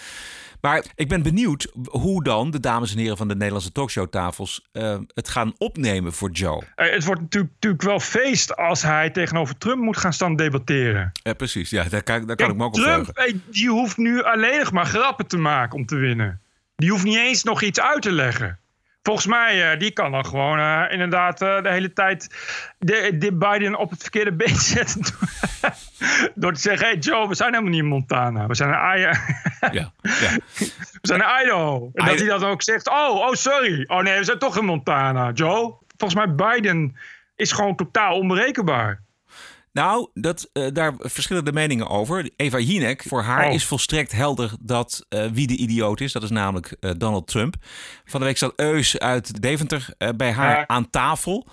Maar ik ben benieuwd hoe dan de dames en heren van de Nederlandse talkshowtafels... eh, het gaan opnemen voor Joe. Eh, het wordt natuurlijk, natuurlijk wel feest als hij tegenover Trump moet gaan staan debatteren. Ja, precies. Ja, daar kan, daar kan ik me ook op Trump, eh, die hoeft nu alleen nog maar grappen te maken om te winnen. Die hoeft niet eens nog iets uit te leggen. Volgens mij, eh, die kan dan gewoon eh, inderdaad eh, de hele tijd de, de Biden op het verkeerde been [laughs] zetten. Door te zeggen, hey Joe, we zijn helemaal niet in Montana. We zijn in, Iowa. [laughs] Ja, ja. we zijn in Idaho. En dat hij dan ook zegt, oh, oh, sorry. Oh nee, we zijn toch in Montana, Joe. Volgens mij, Biden is gewoon totaal onberekenbaar. Nou, dat, eh, daar verschillen de meningen over. Eva Jinek, voor haar Oh. is volstrekt helder dat eh, wie de idioot is. Dat is namelijk eh, Donald Trump. Van de week zat Eus uit Deventer eh, bij haar Ja. aan tafel.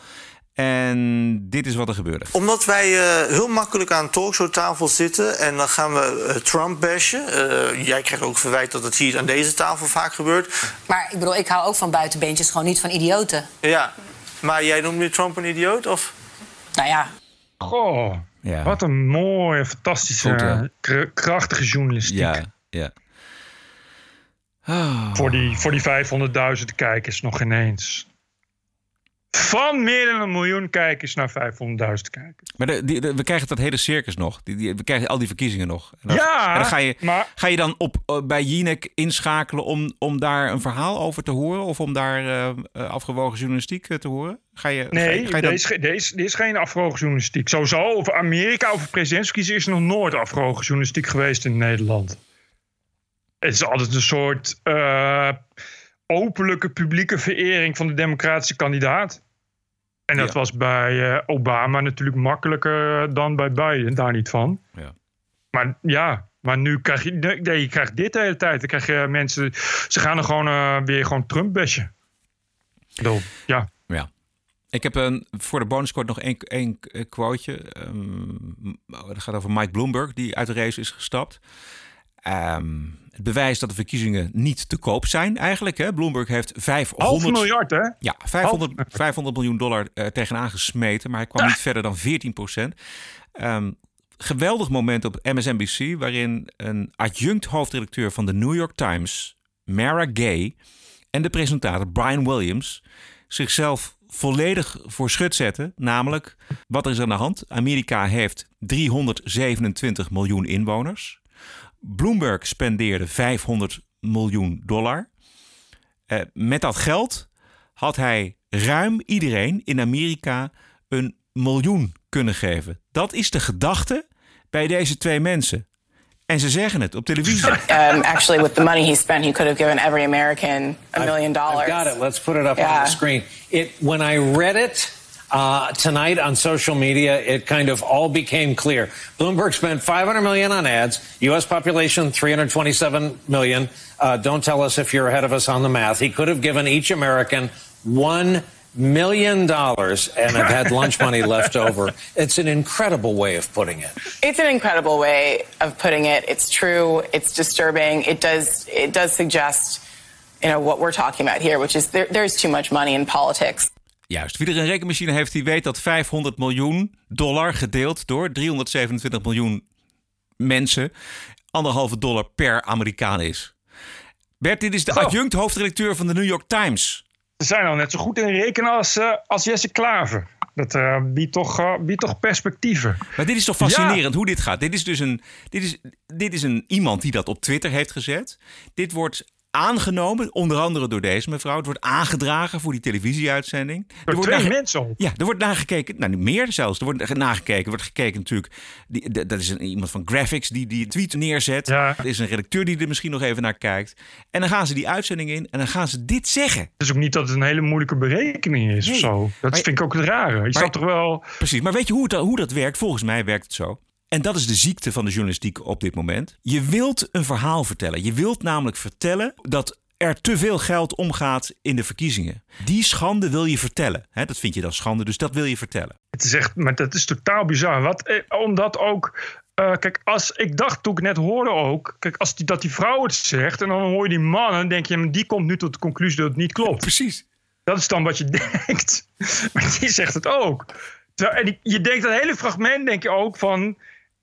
En dit is wat er gebeurde. Omdat wij eh, heel makkelijk aan een talkshowtafel zitten en dan gaan we Trump bashen. Eh, jij krijgt ook verwijt dat het hier aan deze tafel vaak gebeurt. Maar ik bedoel, ik hou ook van buitenbeentjes, gewoon niet van idioten. Ja, maar jij noemt nu Trump een idioot? Of? Nou ja. Goh, Ja. wat een mooie, fantastische, Goed, hè? kr- krachtige journalistiek. Ja, ja. Ah. Voor die, voor die 500.000 kijkers nog ineens. Van meer dan een miljoen kijkers naar 500.000 kijkers. Maar de, die- de- we krijgen dat hele circus nog. Die, die- we krijgen al die verkiezingen nog. En dan, Ja, en dan ga je, maar- ga je dan op, eh, bij Jinek inschakelen om, om daar een verhaal over te horen? Of om daar eh, eh, afgewogen journalistiek te horen? Ga je, ga je- Nee, ga je dan- er is, er is, er is geen afgewogen journalistiek. Sowieso over Amerika, over presidentsverkiezingen is er nog nooit afgewogen journalistiek geweest in Nederland. Het is altijd een soort openlijke publieke verering van de democratische kandidaat. En dat Ja. was bij eh, Obama natuurlijk makkelijker dan bij Biden, daar niet van. Ja. Maar ja, maar nu krijg je, nee, je krijgt dit de hele tijd. Dan krijg je mensen, ze gaan er gewoon eh, weer gewoon Trump bashen. Bedoel, Ja. Ja. Ik heb een, voor de bonuscode nog één, één eh, quoteje. Um, dat gaat over Mike Bloomberg, die uit de race is gestapt. Ehm, het bewijst dat de verkiezingen niet te koop zijn eigenlijk. Hè. Bloomberg heeft 500... Half miljard, hè? Ja, 500, 500 miljoen dollar uh, tegenaan gesmeten. Maar hij kwam niet verder dan 14 procent. Um, geweldig moment op MSNBC... waarin een adjunct hoofdredacteur van de New York Times... Mara Gay en de presentator Brian Williams... zichzelf volledig voor schut zetten. Namelijk, wat er is aan de hand? Amerika heeft 327 miljoen inwoners. Bloomberg spendeerde 500 miljoen dollar. Uh, met dat geld had hij ruim iedereen in Amerika een miljoen kunnen geven. Dat is de gedachte bij deze twee mensen. En ze zeggen het op televisie. [laughs] Um, actually, with the money he spent, he could have given every American a million dollars. I've got it. Let's put it up yeah. on the screen. It when I read it uh, tonight on social media, it kind of all became clear. Bloomberg spent 500 million on ads. U.S. population 327 million. Uh, don't tell us if you're ahead of us on the math. He could have given each American one million dollars and have had lunch [laughs] money left over. It's an incredible way of putting it. It's an incredible way of putting it. It's true. It's disturbing. It does. It does suggest, you know, what we're talking about here, which is there, there's too much money in politics. Juist. Wie er een rekenmachine heeft, die weet dat 500 miljoen dollar gedeeld door 327 miljoen mensen anderhalve dollar per Amerikaan is. Bert, dit is de adjunct hoofdredacteur van de New York Times. Ze zijn al net zo goed in rekenen als, uh, als Jesse Klaver. Dat uh, biedt, toch, uh, biedt toch perspectieven. Maar dit is toch fascinerend hoe dit gaat. Dit is dus een, dit is, dit is een, iemand die dat op Twitter heeft gezet. Dit wordt aangenomen, onder andere door deze mevrouw. Het wordt aangedragen voor die televisieuitzending. er wordt twee mensen op. Ja, er wordt nagekeken. Nou, meer zelfs. Er wordt nagekeken. Er wordt gekeken natuurlijk. Die, dat is een, iemand van graphics die die tweet neerzet. Ja. Er is een redacteur die er misschien nog even naar kijkt. En dan gaan ze die uitzending in en dan gaan ze dit zeggen. Het is ook niet dat het een hele moeilijke berekening is nee. of zo. Dat maar, vind ik ook het rare. Je maar, toch wel... Precies, maar weet je hoe, het, hoe dat werkt? Volgens mij werkt het zo. En dat is de ziekte van de journalistiek op dit moment. Je wilt een verhaal vertellen. Je wilt namelijk vertellen dat er te veel geld omgaat in de verkiezingen. Die schande wil je vertellen. dat vind je dan schande, dus dat wil je vertellen. Het is echt, maar dat is totaal bizar. Wat, eh, omdat ook. Uh, kijk, als ik dacht toen ik net hoorde ook. Kijk, als die, dat die vrouw het zegt. en dan hoor je die man. en denk je, die komt nu tot de conclusie dat het niet klopt. [laughs] Precies. Dat is dan wat je [laughs] denkt. Maar die zegt het ook. En je denkt dat hele fragment, denk je ook van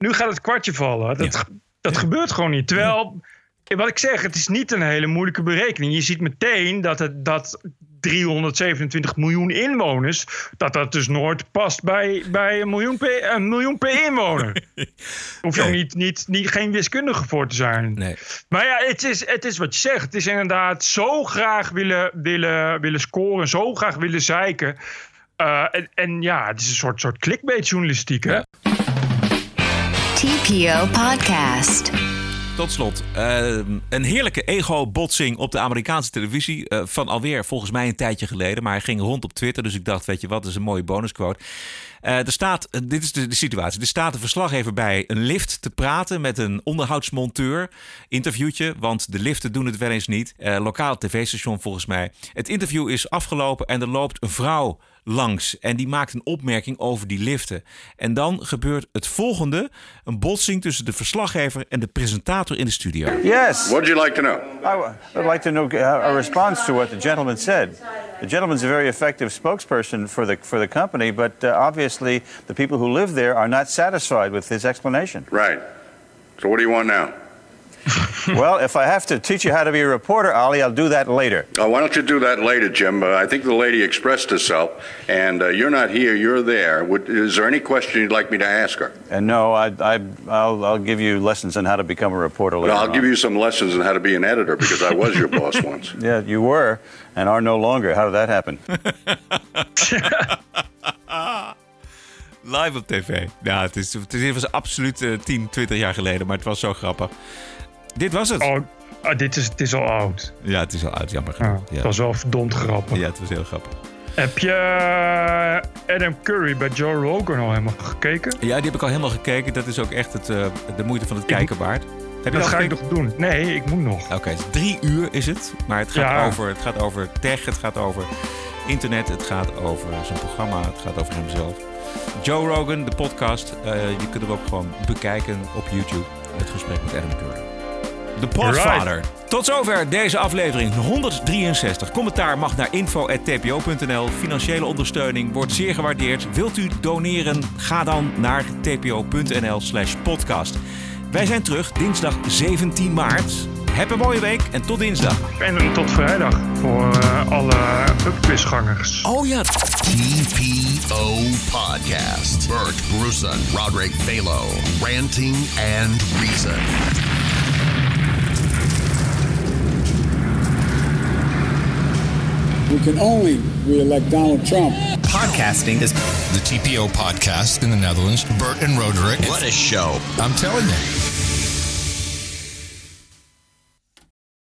nu gaat het kwartje vallen. Dat, dat gebeurt gewoon niet. Terwijl, wat ik zeg, het is niet een hele moeilijke berekening. Je ziet meteen dat, het, dat 327 miljoen inwoners, dat dat dus nooit past bij, bij een, miljoen per, een miljoen per inwoner. [laughs] Hoef je ook niet, niet, niet, geen wiskundige voor te zijn. Nee. Maar ja, het is, het is wat je zegt. Het is inderdaad zo graag willen, willen, willen scoren, zo graag willen zeiken. Uh, en, en, ja, het is een soort, soort clickbait journalistiek, hè? TPO Podcast. Tot slot, uh, een heerlijke ego-botsing op de Amerikaanse televisie. Uh, van alweer volgens mij een tijdje geleden. Maar hij ging rond op Twitter. Dus ik dacht, weet je wat, is een mooie bonusquote. Uh, er staat, dit is de, de, situatie. Er staat een verslaggever bij een lift te praten met een onderhoudsmonteur. Interviewtje, want de liften doen het wel eens niet. lokaal tv-station volgens mij. Het interview is afgelopen en er loopt een vrouw langs. En die maakt een opmerking over die liften. En dan gebeurt het volgende: een botsing tussen de verslaggever en de presentator in de studio. Yes. What would you like to know? I would like to know uh, a response to what the gentleman said. The gentleman's a very effective spokesperson for the for the company, but uh, obviously the people who live there are not satisfied with his explanation. Right. So what do you want now? [laughs] well, if I have to teach you how to be a reporter, Ali, I'll do that later. Oh, why don't you do that later, Jim? Uh, I think the lady expressed herself, and uh, you're not here, you're there. Would, is there any question you'd like me to ask her? And no, I, I, I'll, I'll give you lessons on how to become a reporter later. Well, I'll on. give you some lessons on how to be an editor because I was your boss [laughs] once. Yeah, you were, and are no longer. How did that happen? [laughs] Live op tv. Ja, het, is, het, is, het was absoluut uh, 10, 20 jaar geleden, maar het was zo grappig. Dit was het. Oh, ah, dit is, het is al oud. Ja, het is al oud, jammer genoeg. Ja, Het was wel verdomd grappig. Ja, het was heel grappig. Heb je eh, Adam Curry bij Joe Rogan al helemaal gekeken? Ja, die heb ik al helemaal gekeken. Dat is ook echt het, uh, de moeite van het kijken waard. Heb je dat ga ik nog doen. Nee, ik moet nog. Oké, okay, drie uur is het. Maar het gaat, ja. over, het gaat over tech, het gaat over internet. Het gaat over zijn programma, het gaat over hemzelf. Joe Rogan, de podcast. eh, je kunt hem ook gewoon bekijken op YouTube. Het gesprek met Adam Curry. De Podfather. Tot zover deze aflevering 163. Commentaar mag naar info.tpo.nl. Financiële ondersteuning wordt zeer gewaardeerd. Wilt u doneren? Ga dan naar tpo.nl slash podcast. Wij zijn terug dinsdag 17 maart. Heb een mooie week en tot dinsdag. En tot vrijdag voor eh, alle pubquizgangers. Oh ja. TPO Podcast. Bert Bruson, Roderick Balo. Ranting and Reason. We can only re-elect Donald Trump. Podcasting is The TPO Podcast in the Netherlands. Bert and Roderick. what a show. I'm telling you.